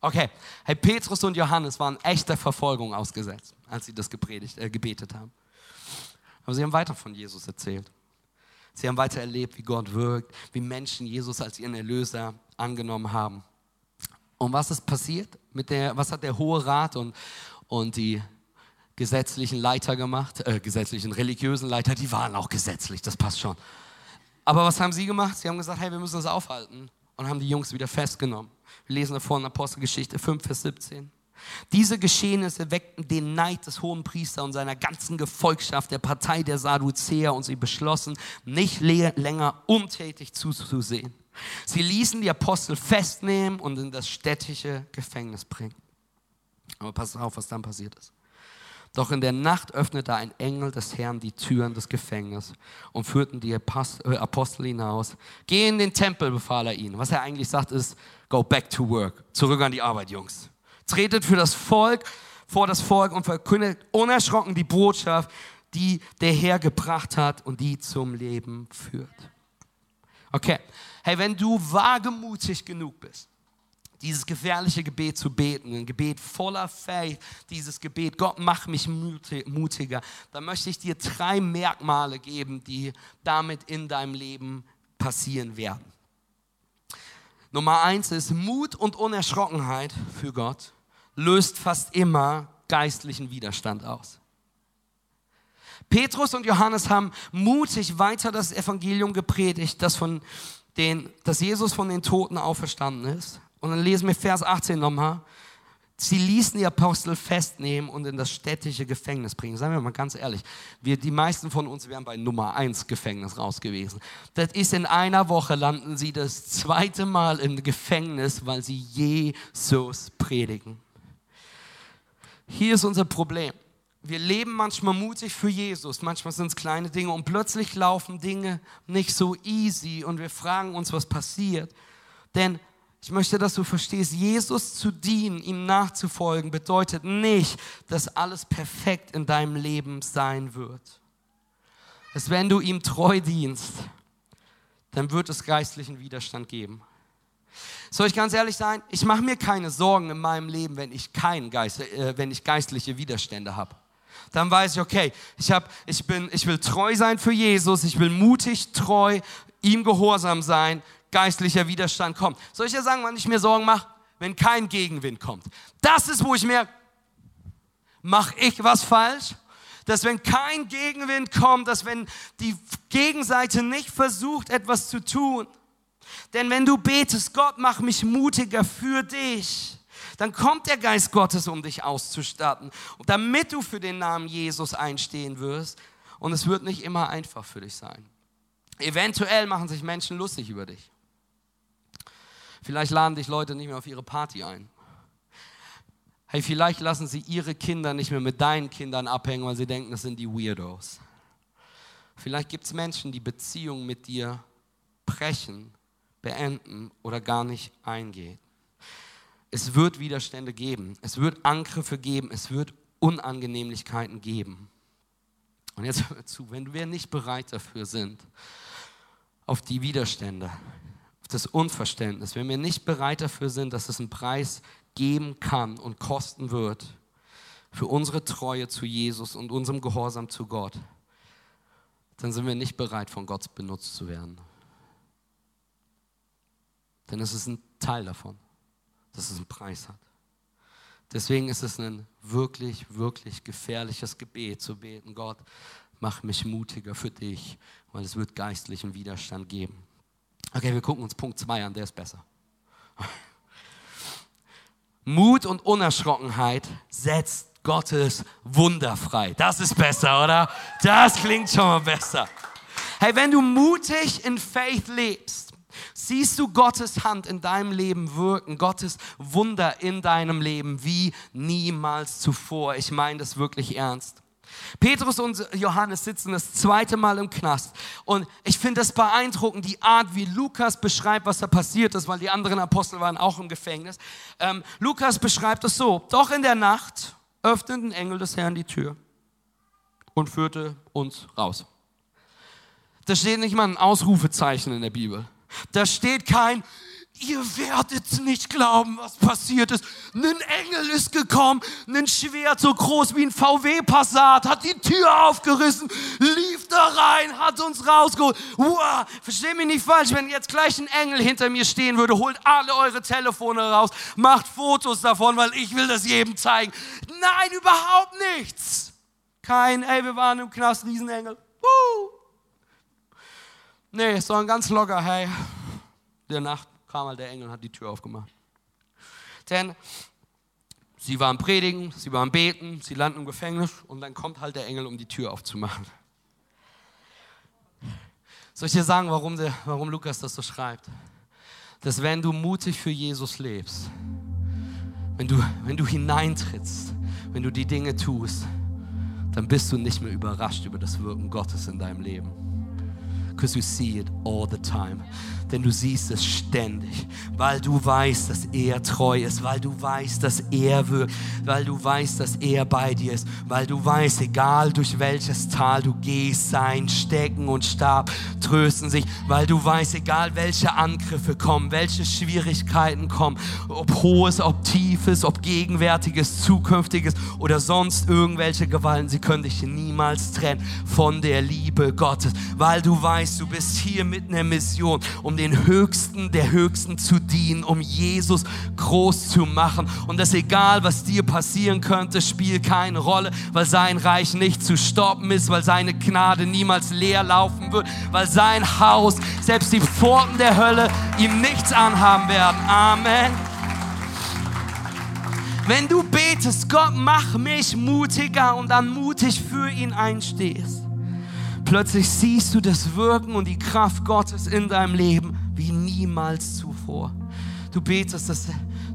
Okay, hey, Petrus und Johannes waren echter Verfolgung ausgesetzt, als sie das gepredigt, äh, gebetet haben. Aber sie haben weiter von Jesus erzählt. Sie haben weiter erlebt, wie Gott wirkt, wie Menschen Jesus als ihren Erlöser angenommen haben. Und was ist passiert? Mit der, was hat der Hohe Rat und, und die gesetzlichen Leiter gemacht? Äh, gesetzlichen religiösen Leiter, die waren auch gesetzlich, das passt schon. Aber was haben sie gemacht? Sie haben gesagt, hey, wir müssen uns aufhalten und haben die Jungs wieder festgenommen. Wir lesen davor in Apostelgeschichte 5, Vers 17. Diese Geschehnisse weckten den Neid des hohen Priesters und seiner ganzen Gefolgschaft der Partei der Sadduzäer und sie beschlossen, nicht länger untätig zuzusehen. Sie ließen die Apostel festnehmen und in das städtische Gefängnis bringen. Aber pass auf, was dann passiert ist. Doch in der Nacht öffnete ein Engel des Herrn die Türen des Gefängnisses und führten die äh, Apostel hinaus. Geh in den Tempel, befahl er ihnen. Was er eigentlich sagt, ist, go back to work. Zurück an die Arbeit, Jungs. Tretet für das Volk, vor das Volk und verkündet unerschrocken die Botschaft, die der Herr gebracht hat und die zum Leben führt. Okay, hey, wenn du wagemutig genug bist, dieses gefährliche Gebet zu beten, ein Gebet voller Faith, dieses Gebet, Gott, mach mich mutiger, dann möchte ich dir drei Merkmale geben, die damit in deinem Leben passieren werden. Nummer eins ist Mut und Unerschrockenheit für Gott löst fast immer geistlichen Widerstand aus. Petrus und Johannes haben mutig weiter das Evangelium gepredigt, das von den, dass Jesus von den Toten auferstanden ist. Und dann lesen wir Vers 18 nochmal. Sie ließen die Apostel festnehmen und in das städtische Gefängnis bringen. Sagen wir mal ganz ehrlich, wir, die meisten von uns wären bei Nummer 1 Gefängnis raus gewesen. Das ist in einer Woche landen sie das zweite Mal im Gefängnis, weil sie Jesus predigen. Hier ist unser Problem. Wir leben manchmal mutig für Jesus, manchmal sind es kleine Dinge und plötzlich laufen Dinge nicht so easy und wir fragen uns, was passiert. Denn ich möchte, dass du verstehst, Jesus zu dienen, ihm nachzufolgen, bedeutet nicht, dass alles perfekt in deinem Leben sein wird. Dass wenn du ihm treu dienst, dann wird es geistlichen Widerstand geben. Soll ich ganz ehrlich sein? Ich mache mir keine Sorgen in meinem Leben, wenn ich, kein Geist, äh, wenn ich geistliche Widerstände habe. Dann weiß ich, okay, ich, hab, ich, bin, ich will treu sein für Jesus, ich will mutig, treu, ihm gehorsam sein, geistlicher Widerstand kommt. Soll ich dir sagen, wann ich mir Sorgen mache? Wenn kein Gegenwind kommt. Das ist, wo ich merke, mache ich was falsch? Dass wenn kein Gegenwind kommt, dass wenn die Gegenseite nicht versucht, etwas zu tun, denn wenn du betest, Gott, mach mich mutiger für dich, dann kommt der Geist Gottes, um dich auszustatten, damit du für den Namen Jesus einstehen wirst. Und es wird nicht immer einfach für dich sein. Eventuell machen sich Menschen lustig über dich. Vielleicht laden dich Leute nicht mehr auf ihre Party ein. Hey, vielleicht lassen sie ihre Kinder nicht mehr mit deinen Kindern abhängen, weil sie denken, das sind die Weirdos. Vielleicht gibt es Menschen, die Beziehungen mit dir brechen, beenden oder gar nicht eingehen. Es wird Widerstände geben, es wird Angriffe geben, es wird Unangenehmlichkeiten geben. Und jetzt hör zu, wenn wir nicht bereit dafür sind, auf die Widerstände, das Unverständnis, wenn wir nicht bereit dafür sind, dass es einen Preis geben kann und kosten wird für unsere Treue zu Jesus und unserem Gehorsam zu Gott, dann sind wir nicht bereit, von Gott benutzt zu werden. Denn es ist ein Teil davon. dass es einen Preis hat. Deswegen ist es ein wirklich, wirklich gefährliches Gebet zu beten. Gott, mach mich mutiger für dich, weil es wird geistlichen Widerstand geben. Okay, wir gucken uns Punkt 2 an, der ist besser. Mut und Unerschrockenheit setzt Gottes Wunder frei. Das ist besser, oder? Das klingt schon mal besser. Hey, wenn du mutig in Faith lebst, siehst du Gottes Hand in deinem Leben wirken, Gottes Wunder in deinem Leben wie niemals zuvor. Ich meine das wirklich ernst. Petrus und Johannes sitzen das zweite Mal im Knast. Und ich finde es beeindruckend, die Art, wie Lukas beschreibt, was da passiert ist, weil die anderen Apostel waren auch im Gefängnis. Ähm, Lukas beschreibt es so: Doch in der Nacht öffnete ein Engel des Herrn die Tür und führte uns raus. Da steht nicht mal ein Ausrufezeichen in der Bibel. Da steht kein, ihr werdet nicht glauben, was passiert ist. Ein Engel ist gekommen, ein Schwert so groß wie ein VW-Passat, hat die Tür aufgerissen, lief da rein, hat uns rausgeholt. Wow, versteh mich nicht falsch, wenn jetzt gleich ein Engel hinter mir stehen würde, holt alle eure Telefone raus, macht Fotos davon, weil ich will das jedem zeigen. Nein, überhaupt nichts. Kein, ey, wir waren im Knast, diesen Engel. Woo. Nee, sondern ganz locker, hey, der Nacht kam halt der Engel und hat die Tür aufgemacht. Denn sie waren predigen, sie waren beten, sie landen im Gefängnis und dann kommt halt der Engel, um die Tür aufzumachen. Soll ich dir sagen, warum, der, warum Lukas das so schreibt? Dass wenn du mutig für Jesus lebst, wenn du, wenn du hineintrittst, wenn du die Dinge tust, dann bist du nicht mehr überrascht über das Wirken Gottes in deinem Leben. Because you see it all the time. Denn du siehst es ständig, weil du weißt, dass er treu ist, weil du weißt, dass er wirkt, weil du weißt, dass er bei dir ist, weil du weißt, egal durch welches Tal du gehst, sein Stecken und Stab trösten sich, weil du weißt, egal welche Angriffe kommen, welche Schwierigkeiten kommen, ob hohes, ob tiefes, ob gegenwärtiges, zukünftiges oder sonst irgendwelche Gewalten, sie können dich niemals trennen von der Liebe Gottes, weil du weißt, du bist hier mit einer Mission, um den Höchsten der Höchsten zu dienen, um Jesus groß zu machen. Und das egal, was dir passieren könnte, spielt keine Rolle, weil sein Reich nicht zu stoppen ist, weil seine Gnade niemals leer laufen wird, weil sein Haus, selbst die Pforten der Hölle, ihm nichts anhaben werden. Amen. Wenn du betest, Gott, mach mich mutiger und dann mutig für ihn einstehst Plötzlich siehst du das Wirken und die Kraft Gottes in deinem Leben wie niemals zuvor. Du betest das,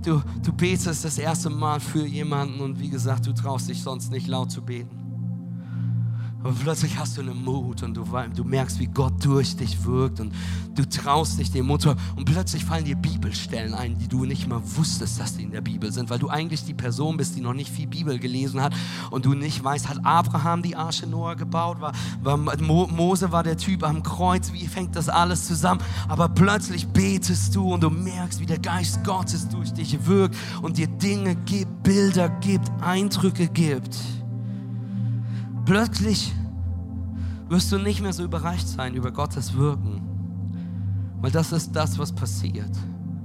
du, du betest das erste Mal für jemanden und wie gesagt, du traust dich sonst nicht laut zu beten. Und plötzlich hast du einen Mut und du, du, merkst, wie Gott durch dich wirkt und du traust dich dem Mut. Und plötzlich fallen dir Bibelstellen ein, die du nicht mal wusstest, dass die in der Bibel sind, weil du eigentlich die Person bist, die noch nicht viel Bibel gelesen hat und du nicht weißt, hat Abraham die Arche Noah gebaut, war, war Mo, Mose war der Typ am Kreuz, wie fängt das alles zusammen? Aber plötzlich betest du und du merkst, wie der Geist Gottes durch dich wirkt und dir Dinge gibt, Bilder gibt, Eindrücke gibt. Plötzlich wirst du nicht mehr so überrascht sein über Gottes Wirken, weil das ist das, was passiert,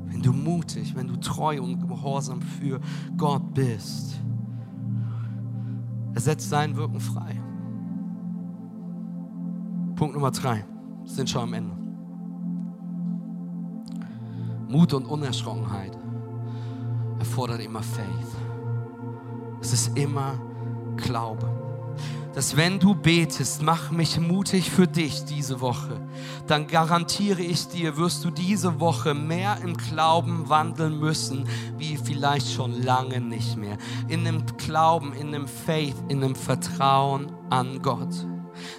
wenn du mutig, wenn du treu und gehorsam für Gott bist. Er setzt sein Wirken frei. Punkt Nummer drei. Wir sind schon am Ende. Mut und Unerschrockenheit erfordert immer Faith. Es ist immer Glaube dass wenn du betest, mach mich mutig für dich diese Woche, dann garantiere ich dir, wirst du diese Woche mehr im Glauben wandeln müssen, wie vielleicht schon lange nicht mehr. In dem Glauben, in dem Faith, in dem Vertrauen an Gott.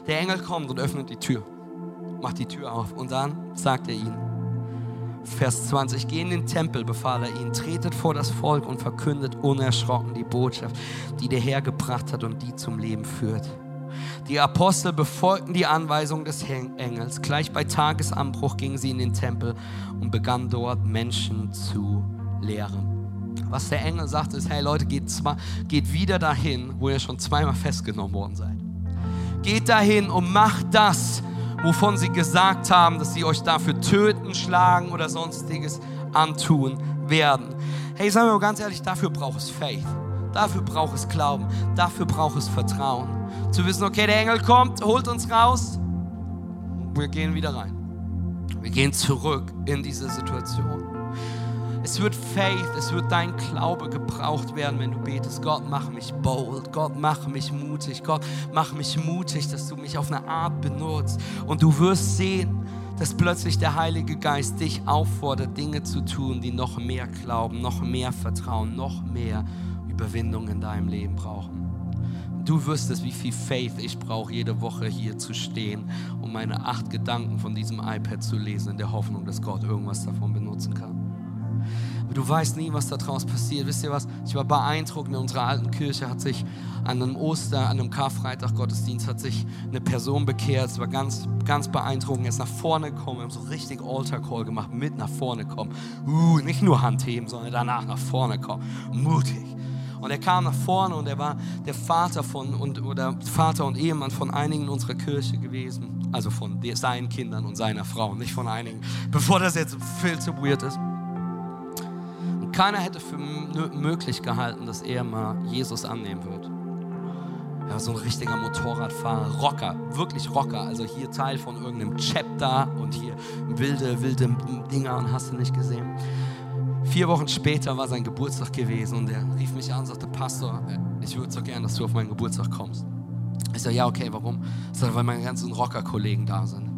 Der Engel kommt und öffnet die Tür, macht die Tür auf und dann sagt er ihnen, Vers 20, geh in den Tempel, befahl er ihnen, tretet vor das Volk und verkündet unerschrocken die Botschaft, die der Herr gebracht hat und die zum Leben führt. Die Apostel befolgten die Anweisung des Engels. Gleich bei Tagesanbruch gingen sie in den Tempel und begannen dort Menschen zu lehren. Was der Engel sagt, ist, hey Leute, geht, zwar, geht wieder dahin, wo ihr schon zweimal festgenommen worden seid. Geht dahin und macht das, wovon sie gesagt haben, dass sie euch dafür töten, schlagen oder sonstiges antun werden. Hey, sagen wir mal ganz ehrlich, dafür braucht es Faith. Dafür braucht es Glauben. Dafür braucht es Vertrauen. Zu wissen, okay, der Engel kommt, holt uns raus. Wir gehen wieder rein. Wir gehen zurück in diese Situation. Es wird Faith, es wird dein Glaube gebraucht werden, wenn du betest. Gott, mach mich bold. Gott, mach mich mutig. Gott, mach mich mutig, dass du mich auf eine Art benutzt. Und du wirst sehen, dass plötzlich der Heilige Geist dich auffordert, Dinge zu tun, die noch mehr Glauben, noch mehr Vertrauen, noch mehr Überwindung in deinem Leben brauchen. Du wüsstest, wie viel Faith ich brauche, jede Woche hier zu stehen, um meine acht Gedanken von diesem iPad zu lesen, in der Hoffnung, dass Gott irgendwas davon benutzen kann. Aber du weißt nie, was daraus passiert. Wisst ihr was? Ich war beeindruckt. In unserer alten Kirche hat sich an einem Oster, an einem Karfreitag Gottesdienst hat sich eine Person bekehrt. Es war ganz, ganz beeindruckend. Er ist nach vorne gekommen. Wir haben so richtig Altar Call gemacht. Mit nach vorne kommen. Uh, nicht nur Handheben, sondern danach nach vorne kommen. Mutig. Und er kam nach vorne und er war der Vater von und oder Vater und Ehemann von einigen unserer Kirche gewesen. Also von seinen Kindern und seiner Frau, nicht von einigen. Bevor das jetzt viel zu weird ist. Keiner hätte für möglich gehalten, dass er mal Jesus annehmen wird. Er war so ein richtiger Motorradfahrer, Rocker, wirklich Rocker. Also hier Teil von irgendeinem Chapter und hier wilde, wilde Dinger und hast du nicht gesehen. Vier Wochen später war sein Geburtstag gewesen und er rief mich an und sagte, Pastor, ich würde so gern, dass du auf meinen Geburtstag kommst. Ich sage, ja, okay, warum? Ich sage, weil meine ganzen Rocker-Kollegen da sind.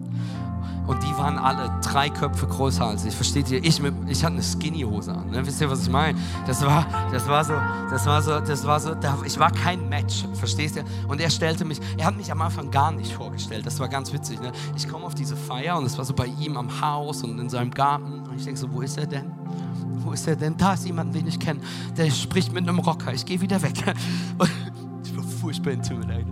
Und die waren alle drei Köpfe größer als ich. Versteht ihr? Ich, ich hatte eine Skinny-Hose an. Ne? Wisst ihr, was ich meine? Das war, das war so, das war so, das war so, ich war kein Match. Verstehst ihr? Und er stellte mich, er hat mich am Anfang gar nicht vorgestellt. Das war ganz witzig. Ne? Ich komme auf diese Feier und es war so bei ihm am Haus und in seinem Garten. Und ich denke so, wo ist er denn? Wo ist er denn? Da ist jemand, den ich kenne. Der spricht mit einem Rocker. Ich gehe wieder weg. Und ich war furchtbar intimidated.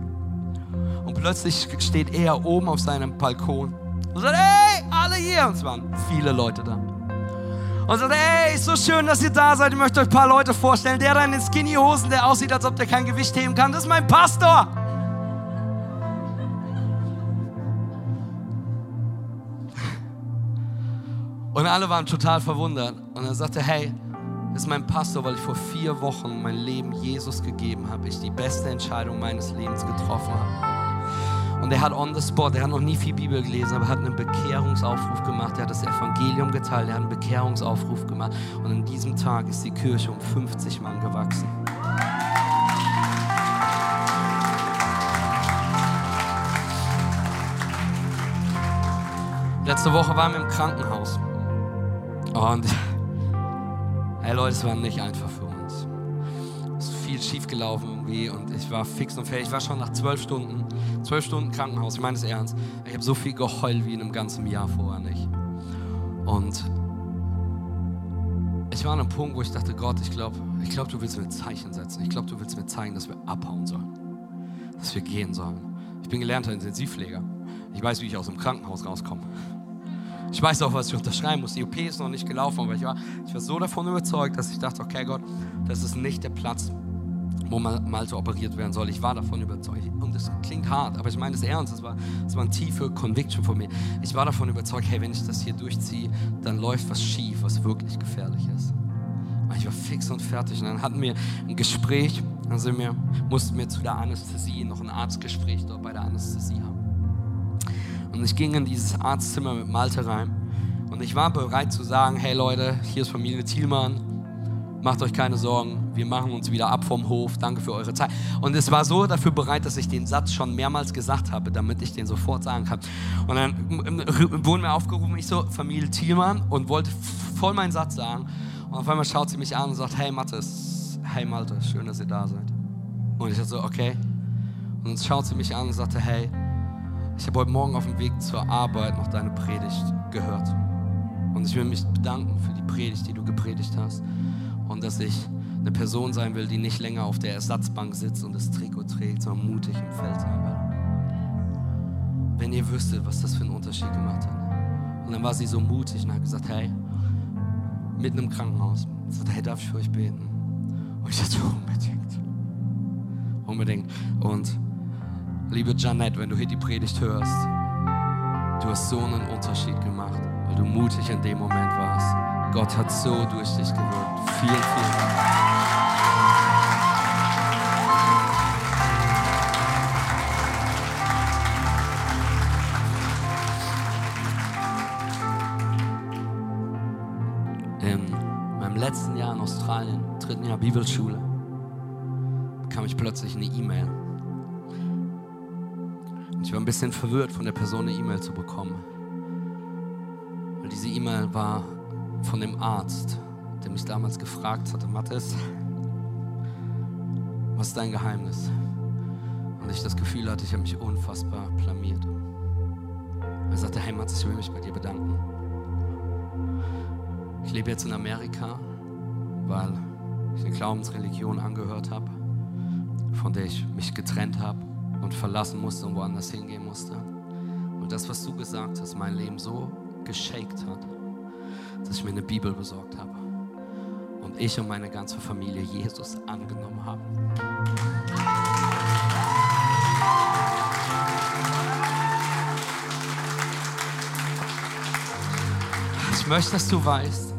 Und plötzlich steht er oben auf seinem Balkon und sagt, hey, alle hier. Und es waren viele Leute da. Und sagt, hey, so schön, dass ihr da seid. Ich möchte euch ein paar Leute vorstellen. Der da in den Skinny-Hosen, der aussieht, als ob der kein Gewicht heben kann, das ist mein Pastor. Und alle waren total verwundert. Und er sagte, hey, das ist mein Pastor, weil ich vor vier Wochen mein Leben Jesus gegeben habe. Ich die beste Entscheidung meines Lebens getroffen habe. Und er hat on the spot, er hat noch nie viel Bibel gelesen, aber hat einen Bekehrungsaufruf gemacht. Er hat das Evangelium geteilt, er hat einen Bekehrungsaufruf gemacht. Und an diesem Tag ist die Kirche um 50 Mann gewachsen. Letzte Woche waren wir im Krankenhaus. Und hey Leute, es war nicht einfach viel schief gelaufen irgendwie und ich war fix und fertig. Ich war schon nach zwölf Stunden Zwölf Stunden Krankenhaus, ich meine es ernst. Ich habe so viel geheult wie in einem ganzen Jahr vorher nicht. Und ich war an einem Punkt, wo ich dachte, Gott, ich glaube, ich glaub, du willst mir Zeichen setzen. Ich glaube, du willst mir zeigen, dass wir abhauen sollen. Dass wir gehen sollen. Ich bin gelernter Intensivpfleger. Ich weiß, wie ich aus dem Krankenhaus rauskomme. Ich weiß auch, was ich unterschreiben muss. Die OP ist noch nicht gelaufen, aber ich war, ich war so davon überzeugt, dass ich dachte, okay Gott, das ist nicht der Platz, wo Malte operiert werden soll. Ich war davon überzeugt. Und es klingt hart, aber ich meine es ernst. Es war, es war eine tiefe Conviction von mir. Ich war davon überzeugt, hey, wenn ich das hier durchziehe, dann läuft was schief, was wirklich gefährlich ist. Und ich war fix und fertig. Und dann hatten wir ein Gespräch. Dann sind wir, mussten wir zu der Anästhesie noch ein Arztgespräch dort bei der Anästhesie haben. Und ich ging in dieses Arztzimmer mit Malte rein. Und ich war bereit zu sagen, hey Leute, hier ist Familie Thielmann macht euch keine Sorgen, wir machen uns wieder ab vom Hof, danke für eure Zeit. Und es war so dafür bereit, dass ich den Satz schon mehrmals gesagt habe, damit ich den sofort sagen kann. Und dann wurden wir aufgerufen, ich so, Familie Thielmann, und wollte voll meinen Satz sagen. Und auf einmal schaut sie mich an und sagt, hey Mathis, hey Malte, schön, dass ihr da seid. Und ich so, okay. Und dann schaut sie mich an und sagte, hey, ich habe heute Morgen auf dem Weg zur Arbeit noch deine Predigt gehört. Und ich will mich bedanken für die Predigt, die du gepredigt hast und dass ich eine Person sein will, die nicht länger auf der Ersatzbank sitzt und das Trikot trägt, sondern mutig im Feld sein will. Wenn ihr wüsstet, was das für einen Unterschied gemacht hat. Und dann war sie so mutig und hat gesagt, hey, mitten im Krankenhaus, sagt, hey, darf ich für euch beten? Und ich dachte, unbedingt. Unbedingt. Und liebe Janette, wenn du hier die Predigt hörst, Du hast so einen Unterschied gemacht, weil du mutig in dem Moment warst. Gott hat so durch dich gewirkt. Vielen, vielen Dank. letzten Jahr in Australien, dritten Jahr Bibelschule, bekam ich plötzlich eine E-Mail. Und ich war ein bisschen verwirrt, von der Person eine E-Mail zu bekommen. Weil diese E-Mail war von dem Arzt, der mich damals gefragt hatte, Mathis, was ist dein Geheimnis? Und ich das Gefühl hatte, ich habe mich unfassbar blamiert. Er sagte, hey Mathis, ich will mich bei dir bedanken. Ich lebe jetzt in Amerika weil ich eine Glaubensreligion angehört habe, von der ich mich getrennt habe und verlassen musste und woanders hingehen musste. Und das, was du gesagt hast, mein Leben so geshakt hat, dass ich mir eine Bibel besorgt habe und ich und meine ganze Familie Jesus angenommen haben. Ich möchte, dass du weißt,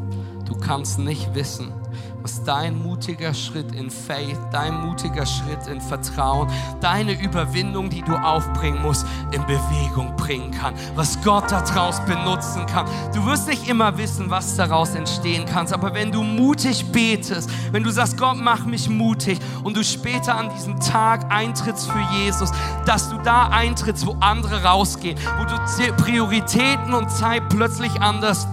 du kannst nicht wissen, was dein mutiger Schritt in Faith, dein mutiger Schritt in Vertrauen, deine Überwindung, die du aufbringen musst, in Bewegung bringen kann, was Gott daraus benutzen kann. Du wirst nicht immer wissen, was daraus entstehen kann, aber wenn du mutig betest, wenn du sagst, Gott, mach mich mutig und du später an diesem Tag eintrittst für Jesus, dass du da eintrittst, wo andere rausgehen, wo du Prioritäten und Zeit plötzlich anders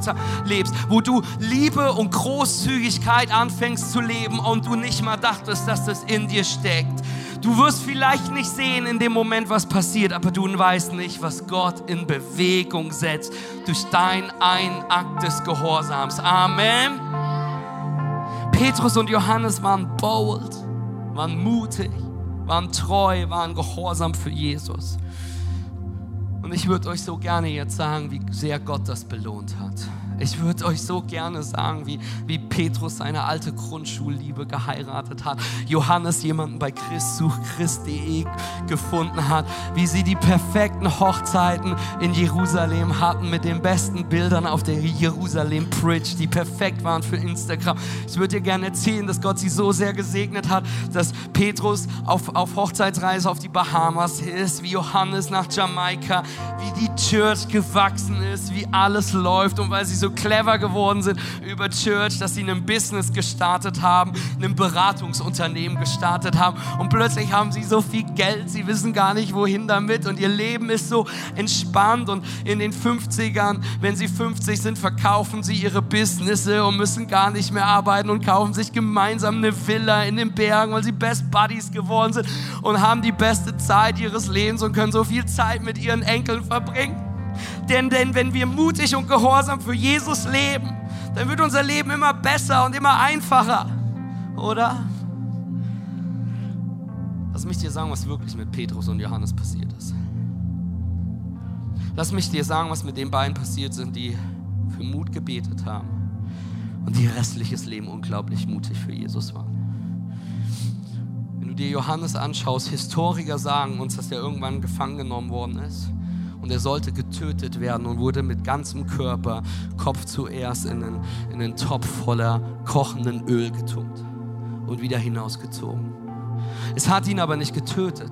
lebst, wo du Liebe und Großzügigkeit anfängst, anfängst zu leben und du nicht mal dachtest, dass das in dir steckt. Du wirst vielleicht nicht sehen in dem Moment, was passiert, aber du weißt nicht, was Gott in Bewegung setzt durch dein ein Akt des Gehorsams. Amen. Petrus und Johannes waren bold, waren mutig, waren treu, waren gehorsam für Jesus. Und ich würde euch so gerne jetzt sagen, wie sehr Gott das belohnt hat. Ich würde euch so gerne sagen, wie, wie Petrus seine alte Grundschulliebe geheiratet hat, Johannes jemanden bei christsuchchrist.de gefunden hat, wie sie die perfekten Hochzeiten in Jerusalem hatten mit den besten Bildern auf der Jerusalem Bridge, die perfekt waren für Instagram. Ich würde dir gerne erzählen, dass Gott sie so sehr gesegnet hat, dass Petrus auf, auf Hochzeitsreise auf die Bahamas ist, wie Johannes nach Jamaika, wie die Church gewachsen ist, wie alles läuft und weil sie so so clever geworden sind über Church, dass sie ein Business gestartet haben, ein Beratungsunternehmen gestartet haben. Und plötzlich haben sie so viel Geld, sie wissen gar nicht wohin damit. Und ihr Leben ist so entspannt. Und in den 50ern, wenn sie 50 sind, verkaufen sie ihre Businesse und müssen gar nicht mehr arbeiten und kaufen sich gemeinsam eine Villa in den Bergen, weil sie Best Buddies geworden sind und haben die beste Zeit ihres Lebens und können so viel Zeit mit ihren Enkeln verbringen. Denn, denn wenn wir mutig und gehorsam für Jesus leben, dann wird unser Leben immer besser und immer einfacher. Oder? Lass mich dir sagen, was wirklich mit Petrus und Johannes passiert ist. Lass mich dir sagen, was mit den beiden passiert sind, die für Mut gebetet haben und die restliches Leben unglaublich mutig für Jesus waren. Wenn du dir Johannes anschaust, Historiker sagen uns, dass er irgendwann gefangen genommen worden ist und er sollte getötet werden und wurde mit ganzem Körper, Kopf zuerst, in einen, in einen Topf voller kochenden Öl getunkt und wieder hinausgezogen. Es hat ihn aber nicht getötet.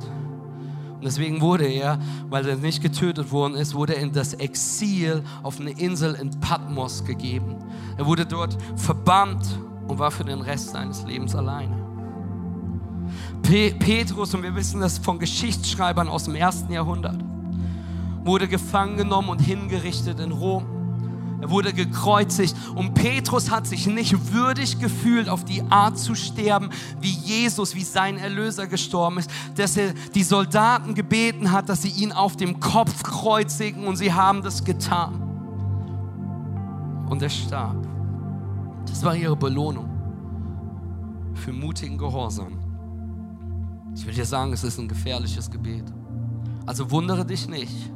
Und deswegen wurde er, weil er nicht getötet worden ist, wurde er in das Exil auf eine Insel in Patmos gegeben. Er wurde dort verbannt und war für den Rest seines Lebens alleine. Petrus, und wir wissen das von Geschichtsschreibern aus dem ersten Jahrhundert, wurde gefangen genommen und hingerichtet in Rom. Er wurde gekreuzigt und Petrus hat sich nicht würdig gefühlt, auf die Art zu sterben, wie Jesus, wie sein Erlöser gestorben ist, dass er die Soldaten gebeten hat, dass sie ihn auf dem Kopf kreuzigen und sie haben das getan. Und er starb. Das war ihre Belohnung für mutigen Gehorsam. Ich will dir sagen, es ist ein gefährliches Gebet. Also wundere dich nicht,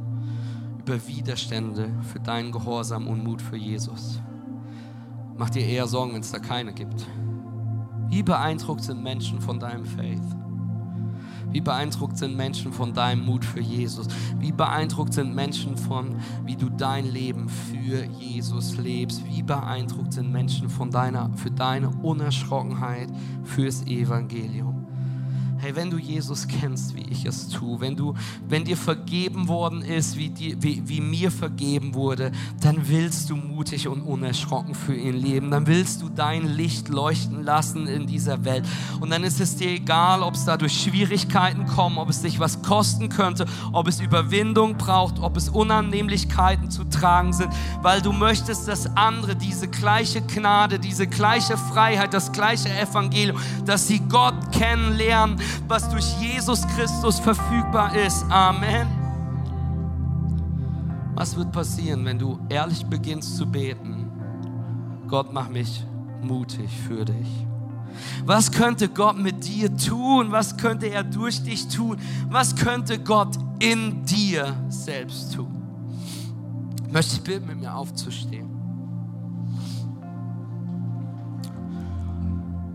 über Widerstände für deinen Gehorsam und Mut für Jesus. Mach dir eher Sorgen, wenn es da keine gibt. Wie beeindruckt sind Menschen von deinem Faith? Wie beeindruckt sind Menschen von deinem Mut für Jesus? Wie beeindruckt sind Menschen von, wie du dein Leben für Jesus lebst? Wie beeindruckt sind Menschen von deiner, für deine Unerschrockenheit fürs Evangelium? Hey, wenn du Jesus kennst, wie ich es tue, wenn, du, wenn dir vergeben worden ist, wie, die, wie, wie mir vergeben wurde, dann willst du mutig und unerschrocken für ihn leben. Dann willst du dein Licht leuchten lassen in dieser Welt. Und dann ist es dir egal, ob es dadurch Schwierigkeiten kommen, ob es dich was kosten könnte, ob es Überwindung braucht, ob es Unannehmlichkeiten zu tragen sind, weil du möchtest, dass andere diese gleiche Gnade, diese gleiche Freiheit, das gleiche Evangelium, dass sie Gott kennenlernen, was durch Jesus Christus verfügbar ist. Amen. Was wird passieren, wenn du ehrlich beginnst zu beten? Gott, mach mich mutig für dich. Was könnte Gott mit dir tun? Was könnte er durch dich tun? Was könnte Gott in dir selbst tun? Ich möchte dich bitten, mit mir aufzustehen.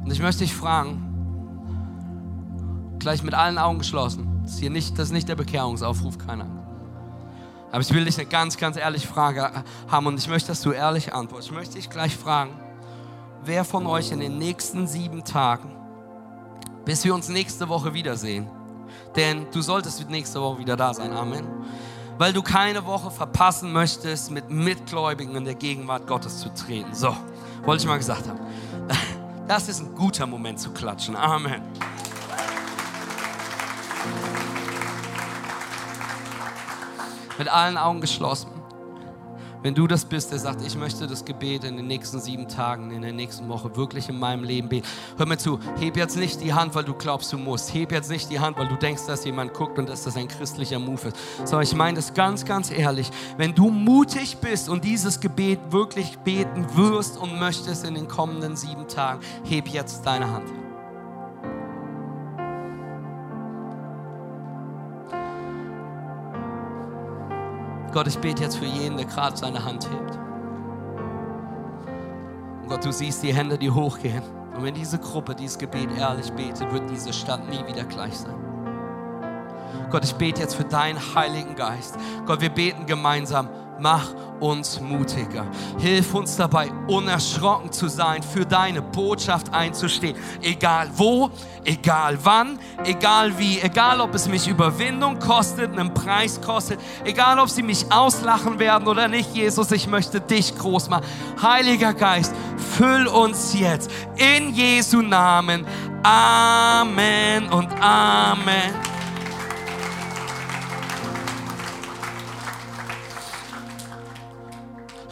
Und ich möchte dich fragen, gleich mit allen Augen geschlossen. Das ist, hier nicht, das ist nicht der Bekehrungsaufruf, keiner. Aber ich will dich eine ganz, ganz ehrliche Frage haben und ich möchte, dass du ehrlich antwortest. Ich möchte dich gleich fragen, wer von euch in den nächsten sieben Tagen, bis wir uns nächste Woche wiedersehen, denn du solltest nächste Woche wieder da sein, Amen, weil du keine Woche verpassen möchtest, mit Mitgläubigen in der Gegenwart Gottes zu treten. So, wollte ich mal gesagt haben. Das ist ein guter Moment zu klatschen. Amen. Mit allen Augen geschlossen. Wenn du das bist, der sagt, ich möchte das Gebet in den nächsten sieben Tagen, in der nächsten Woche wirklich in meinem Leben beten. Hör mir zu, heb jetzt nicht die Hand, weil du glaubst, du musst. Heb jetzt nicht die Hand, weil du denkst, dass jemand guckt und dass das ein christlicher Move ist. Sondern ich meine das ganz, ganz ehrlich. Wenn du mutig bist und dieses Gebet wirklich beten wirst und möchtest in den kommenden sieben Tagen, heb jetzt deine Hand. Gott, ich bete jetzt für jeden, der gerade seine Hand hebt. Und Gott, du siehst die Hände, die hochgehen. Und wenn diese Gruppe dieses Gebet ehrlich betet, wird diese Stadt nie wieder gleich sein. Gott, ich bete jetzt für deinen Heiligen Geist. Gott, wir beten gemeinsam mach uns mutiger. Hilf uns dabei, unerschrocken zu sein, für deine Botschaft einzustehen. Egal wo, egal wann, egal wie, egal ob es mich Überwindung kostet, einen Preis kostet, egal ob sie mich auslachen werden oder nicht, Jesus, ich möchte dich groß machen. Heiliger Geist, füll uns jetzt in Jesu Namen. Amen und Amen.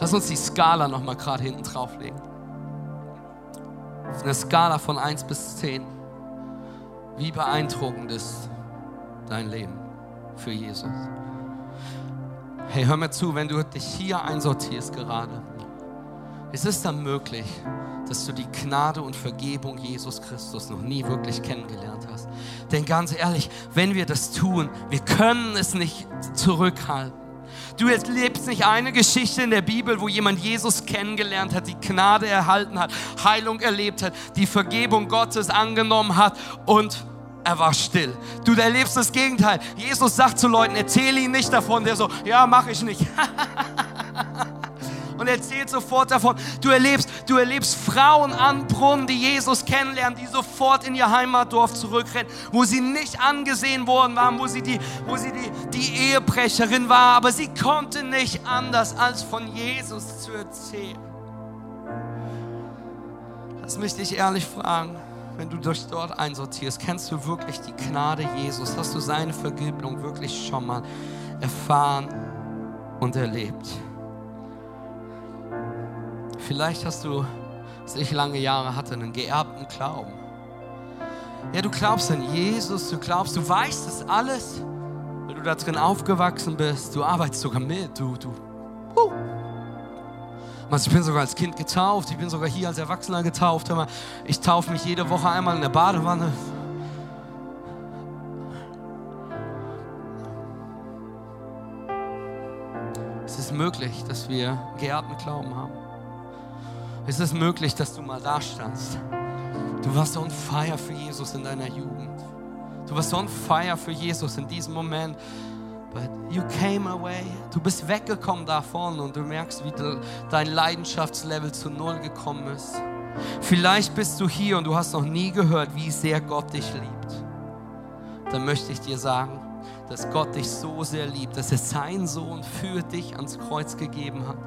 Lass uns die Skala nochmal gerade hinten drauflegen. Eine Skala von 1 bis 10. Wie beeindruckend ist dein Leben für Jesus? Hey, hör mir zu, wenn du dich hier einsortierst gerade, ist es dann möglich, dass du die Gnade und Vergebung Jesus Christus noch nie wirklich kennengelernt hast. Denn ganz ehrlich, wenn wir das tun, wir können es nicht zurückhalten. Du erlebst nicht eine Geschichte in der Bibel, wo jemand Jesus kennengelernt hat, die Gnade erhalten hat, Heilung erlebt hat, die Vergebung Gottes angenommen hat und er war still. Du erlebst das Gegenteil. Jesus sagt zu Leuten, erzähle ihnen nicht davon. Der so, ja, mache ich nicht. und erzählt sofort davon. Du erlebst, du erlebst Frauen an Brunnen, die Jesus kennenlernen, die sofort in ihr Heimatdorf zurückrennen, wo sie nicht angesehen worden waren, wo sie die, wo sie die, die Ehebrecherin war, aber sie konnte nicht anders, als von Jesus zu erzählen. Lass mich dich ehrlich fragen, wenn du dich dort einsortierst, kennst du wirklich die Gnade Jesus? Hast du seine Vergebung wirklich schon mal erfahren und erlebt? Vielleicht hast du, was ich lange Jahre hatte, einen geerbten Glauben. Ja, du glaubst an Jesus, du glaubst, du weißt es alles, weil du da drin aufgewachsen bist. Du arbeitest sogar mit, du, du. Uh. Ich bin sogar als Kind getauft, ich bin sogar hier als Erwachsener getauft. Ich taufe mich jede Woche einmal in der Badewanne. Es ist möglich, dass wir geerbten Glauben haben. Ist es möglich, dass du mal da standst? Du warst on fire für Jesus in deiner Jugend. Du warst so ein Feier für Jesus in diesem Moment. But you came away. Du bist weggekommen davon und du merkst, wie dein Leidenschaftslevel zu Null gekommen ist. Vielleicht bist du hier und du hast noch nie gehört, wie sehr Gott dich liebt. Dann möchte ich dir sagen, dass Gott dich so sehr liebt, dass er seinen Sohn für dich ans Kreuz gegeben hat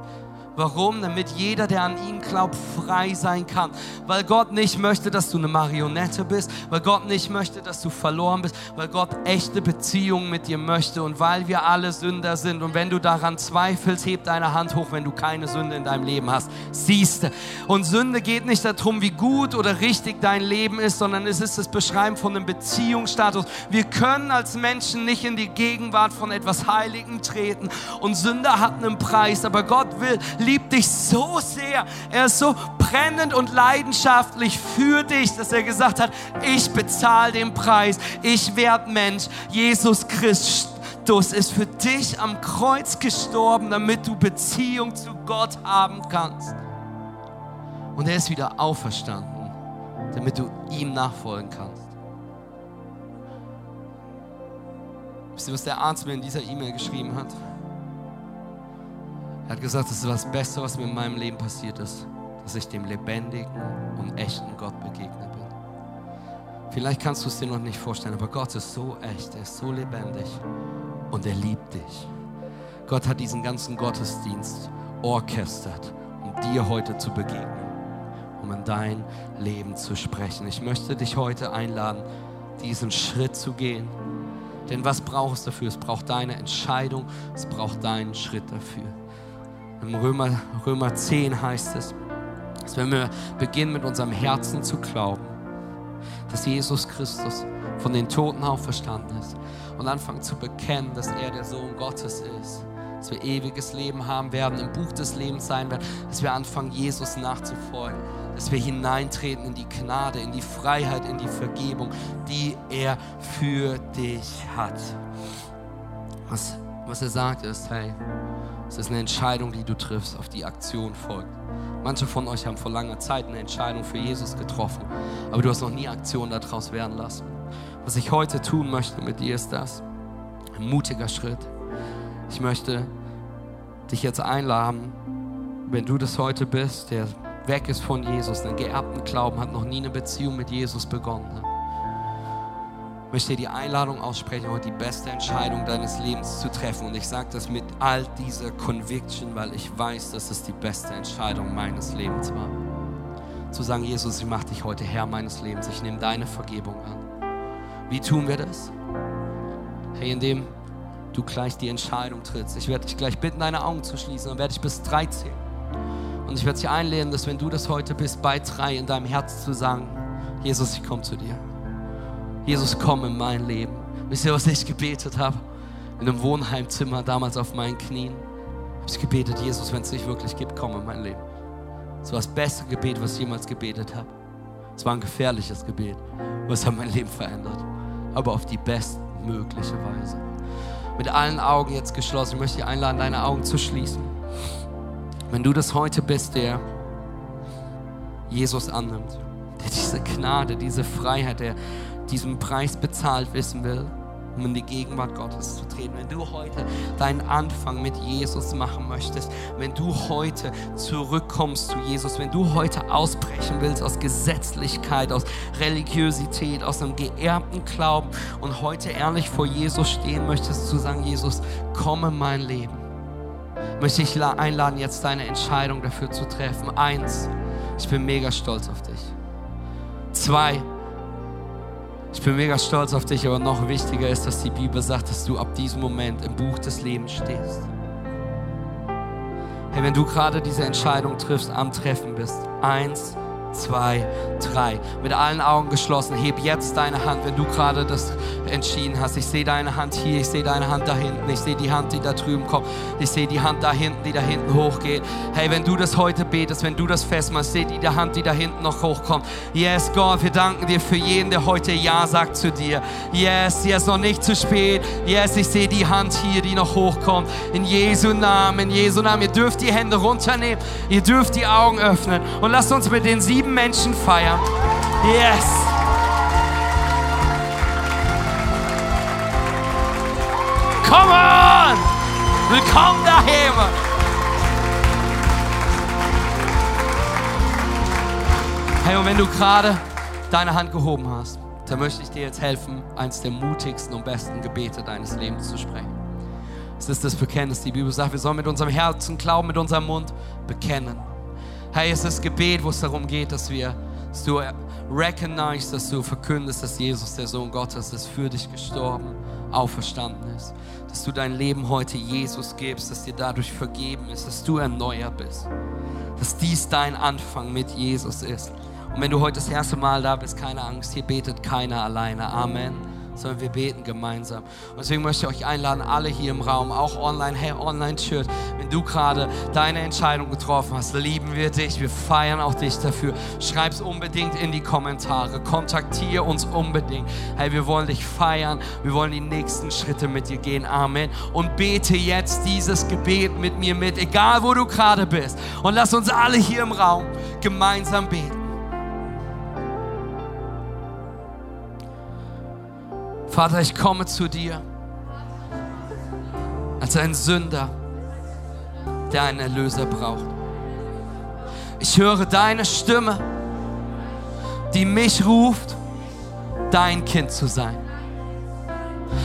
Warum? Damit jeder, der an ihn glaubt, frei sein kann. Weil Gott nicht möchte, dass du eine Marionette bist, weil Gott nicht möchte, dass du verloren bist, weil Gott echte Beziehungen mit dir möchte und weil wir alle Sünder sind. Und wenn du daran zweifelst, heb deine Hand hoch, wenn du keine Sünde in deinem Leben hast. Siehste. Und Sünde geht nicht darum, wie gut oder richtig dein Leben ist, sondern es ist das Beschreiben von einem Beziehungsstatus. Wir können als Menschen nicht in die Gegenwart von etwas Heiligen treten. Und Sünde hat einen Preis, aber Gott will liebt dich so sehr. Er ist so brennend und leidenschaftlich für dich, dass er gesagt hat, ich bezahle den Preis. Ich werde Mensch. Jesus Christus ist für dich am Kreuz gestorben, damit du Beziehung zu Gott haben kannst. Und er ist wieder auferstanden, damit du ihm nachfolgen kannst. Wisst ihr, was der Arzt mir in dieser E-Mail geschrieben hat? Er hat gesagt, das ist das Beste, was mir in meinem Leben passiert ist, dass ich dem lebendigen und echten Gott begegnet bin. Vielleicht kannst du es dir noch nicht vorstellen, aber Gott ist so echt, er ist so lebendig und er liebt dich. Gott hat diesen ganzen Gottesdienst orchestert, um dir heute zu begegnen, um in dein Leben zu sprechen. Ich möchte dich heute einladen, diesen Schritt zu gehen. Denn was braucht es dafür? Es braucht deine Entscheidung, es braucht deinen Schritt dafür. Im Römer, Römer 10 heißt es, dass wenn wir beginnen mit unserem Herzen zu glauben, dass Jesus Christus von den Toten auferstanden ist und anfangen zu bekennen, dass er der Sohn Gottes ist, dass wir ewiges Leben haben werden, im Buch des Lebens sein werden, dass wir anfangen, Jesus nachzufolgen, dass wir hineintreten in die Gnade, in die Freiheit, in die Vergebung, die er für dich hat. Was, was er sagt ist, hey, es ist eine Entscheidung, die du triffst, auf die Aktion folgt. Manche von euch haben vor langer Zeit eine Entscheidung für Jesus getroffen, aber du hast noch nie Aktion daraus werden lassen. Was ich heute tun möchte mit dir ist das. Ein mutiger Schritt. Ich möchte dich jetzt einladen, wenn du das heute bist, der weg ist von Jesus, einen geerbten Glauben hat, noch nie eine Beziehung mit Jesus begonnen hat möchte dir die Einladung aussprechen, heute die beste Entscheidung deines Lebens zu treffen. Und ich sage das mit all dieser Conviction, weil ich weiß, dass es die beste Entscheidung meines Lebens war. Zu sagen, Jesus, ich mache dich heute Herr meines Lebens. Ich nehme deine Vergebung an. Wie tun wir das? Hey, indem du gleich die Entscheidung trittst. Ich werde dich gleich bitten, deine Augen zu schließen. Dann werde ich bis drei zählen. Und ich werde dich einladen, dass wenn du das heute bist, bei drei in deinem Herz zu sagen, Jesus, ich komme zu dir. Jesus, komm in mein Leben. Wisst ihr, was ich gebetet habe? In einem Wohnheimzimmer, damals auf meinen Knien. Habe ich gebetet, Jesus, wenn es dich wirklich gibt, komm in mein Leben. Das war das beste Gebet, was ich jemals gebetet habe. Es war ein gefährliches Gebet, es hat mein Leben verändert. Aber auf die bestmögliche Weise. Mit allen Augen jetzt geschlossen. Ich möchte dich einladen, deine Augen zu schließen. Wenn du das heute bist, der Jesus annimmt, der diese Gnade, diese Freiheit, der diesen Preis bezahlt wissen will, um in die Gegenwart Gottes zu treten. Wenn du heute deinen Anfang mit Jesus machen möchtest, wenn du heute zurückkommst zu Jesus, wenn du heute ausbrechen willst aus Gesetzlichkeit, aus Religiosität, aus einem geerbten Glauben und heute ehrlich vor Jesus stehen möchtest, zu sagen, Jesus, komme mein Leben, möchte ich einladen, jetzt deine Entscheidung dafür zu treffen. Eins, ich bin mega stolz auf dich. Zwei, ich bin mega stolz auf dich, aber noch wichtiger ist, dass die Bibel sagt, dass du ab diesem Moment im Buch des Lebens stehst. Hey, wenn du gerade diese Entscheidung triffst, am Treffen bist, eins, zwei, drei. Mit allen Augen geschlossen. Heb jetzt deine Hand, wenn du gerade das entschieden hast. Ich sehe deine Hand hier, ich sehe deine Hand da hinten, ich sehe die Hand, die da drüben kommt, ich sehe die Hand da hinten, die da hinten hochgeht. Hey, wenn du das heute betest, wenn du das festmachst, sehe die Hand, die da hinten noch hochkommt. Yes, Gott, wir danken dir für jeden, der heute Ja sagt zu dir. Yes, yes, noch nicht zu spät. Yes, ich sehe die Hand hier, die noch hochkommt. In Jesu Namen, in Jesu Namen. Ihr dürft die Hände runternehmen, ihr dürft die Augen öffnen und lasst uns mit den sieben Menschen feiern. Yes. Willkommen! Willkommen daheim! Hey, und wenn du gerade deine Hand gehoben hast, dann möchte ich dir jetzt helfen, eines der mutigsten und besten Gebete deines Lebens zu sprechen. Es ist das Bekenntnis. Die Bibel sagt, wir sollen mit unserem Herzen glauben, mit unserem Mund bekennen. Hey, es ist Gebet, wo es darum geht, dass wir, dass du recognize, dass du verkündest, dass Jesus, der Sohn Gottes, ist, für dich gestorben, auferstanden ist. Dass du dein Leben heute Jesus gibst, dass dir dadurch vergeben ist, dass du erneuert bist. Dass dies dein Anfang mit Jesus ist. Und wenn du heute das erste Mal da bist, keine Angst, hier betet keiner alleine. Amen sondern wir beten gemeinsam. Und deswegen möchte ich euch einladen, alle hier im Raum, auch online, hey, online Church, wenn du gerade deine Entscheidung getroffen hast, lieben wir dich, wir feiern auch dich dafür. Schreib es unbedingt in die Kommentare, kontaktiere uns unbedingt. Hey, wir wollen dich feiern, wir wollen die nächsten Schritte mit dir gehen. Amen. Und bete jetzt dieses Gebet mit mir mit, egal wo du gerade bist. Und lass uns alle hier im Raum gemeinsam beten. Vater, ich komme zu dir als ein Sünder, der einen Erlöser braucht. Ich höre deine Stimme, die mich ruft, dein Kind zu sein.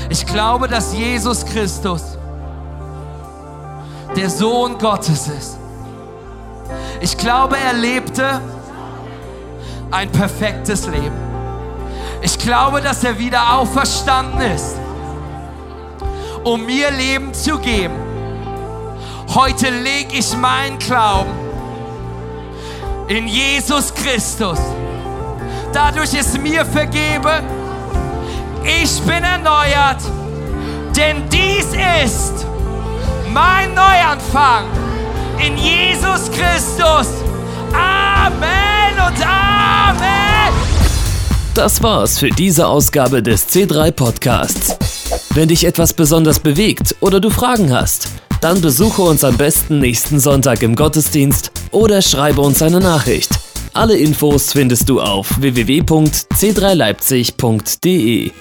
Ich glaube, dass Jesus Christus der Sohn Gottes ist. Ich glaube, er lebte ein perfektes Leben. Ich glaube, dass er wieder auferstanden ist, um mir Leben zu geben. Heute lege ich meinen Glauben in Jesus Christus. Dadurch ist mir vergeben. Ich bin erneuert, denn dies ist mein Neuanfang in Jesus Christus. Amen und Amen. Das war's für diese Ausgabe des C3 Podcasts. Wenn dich etwas besonders bewegt oder du Fragen hast, dann besuche uns am besten nächsten Sonntag im Gottesdienst oder schreibe uns eine Nachricht. Alle Infos findest du auf www.c3leipzig.de.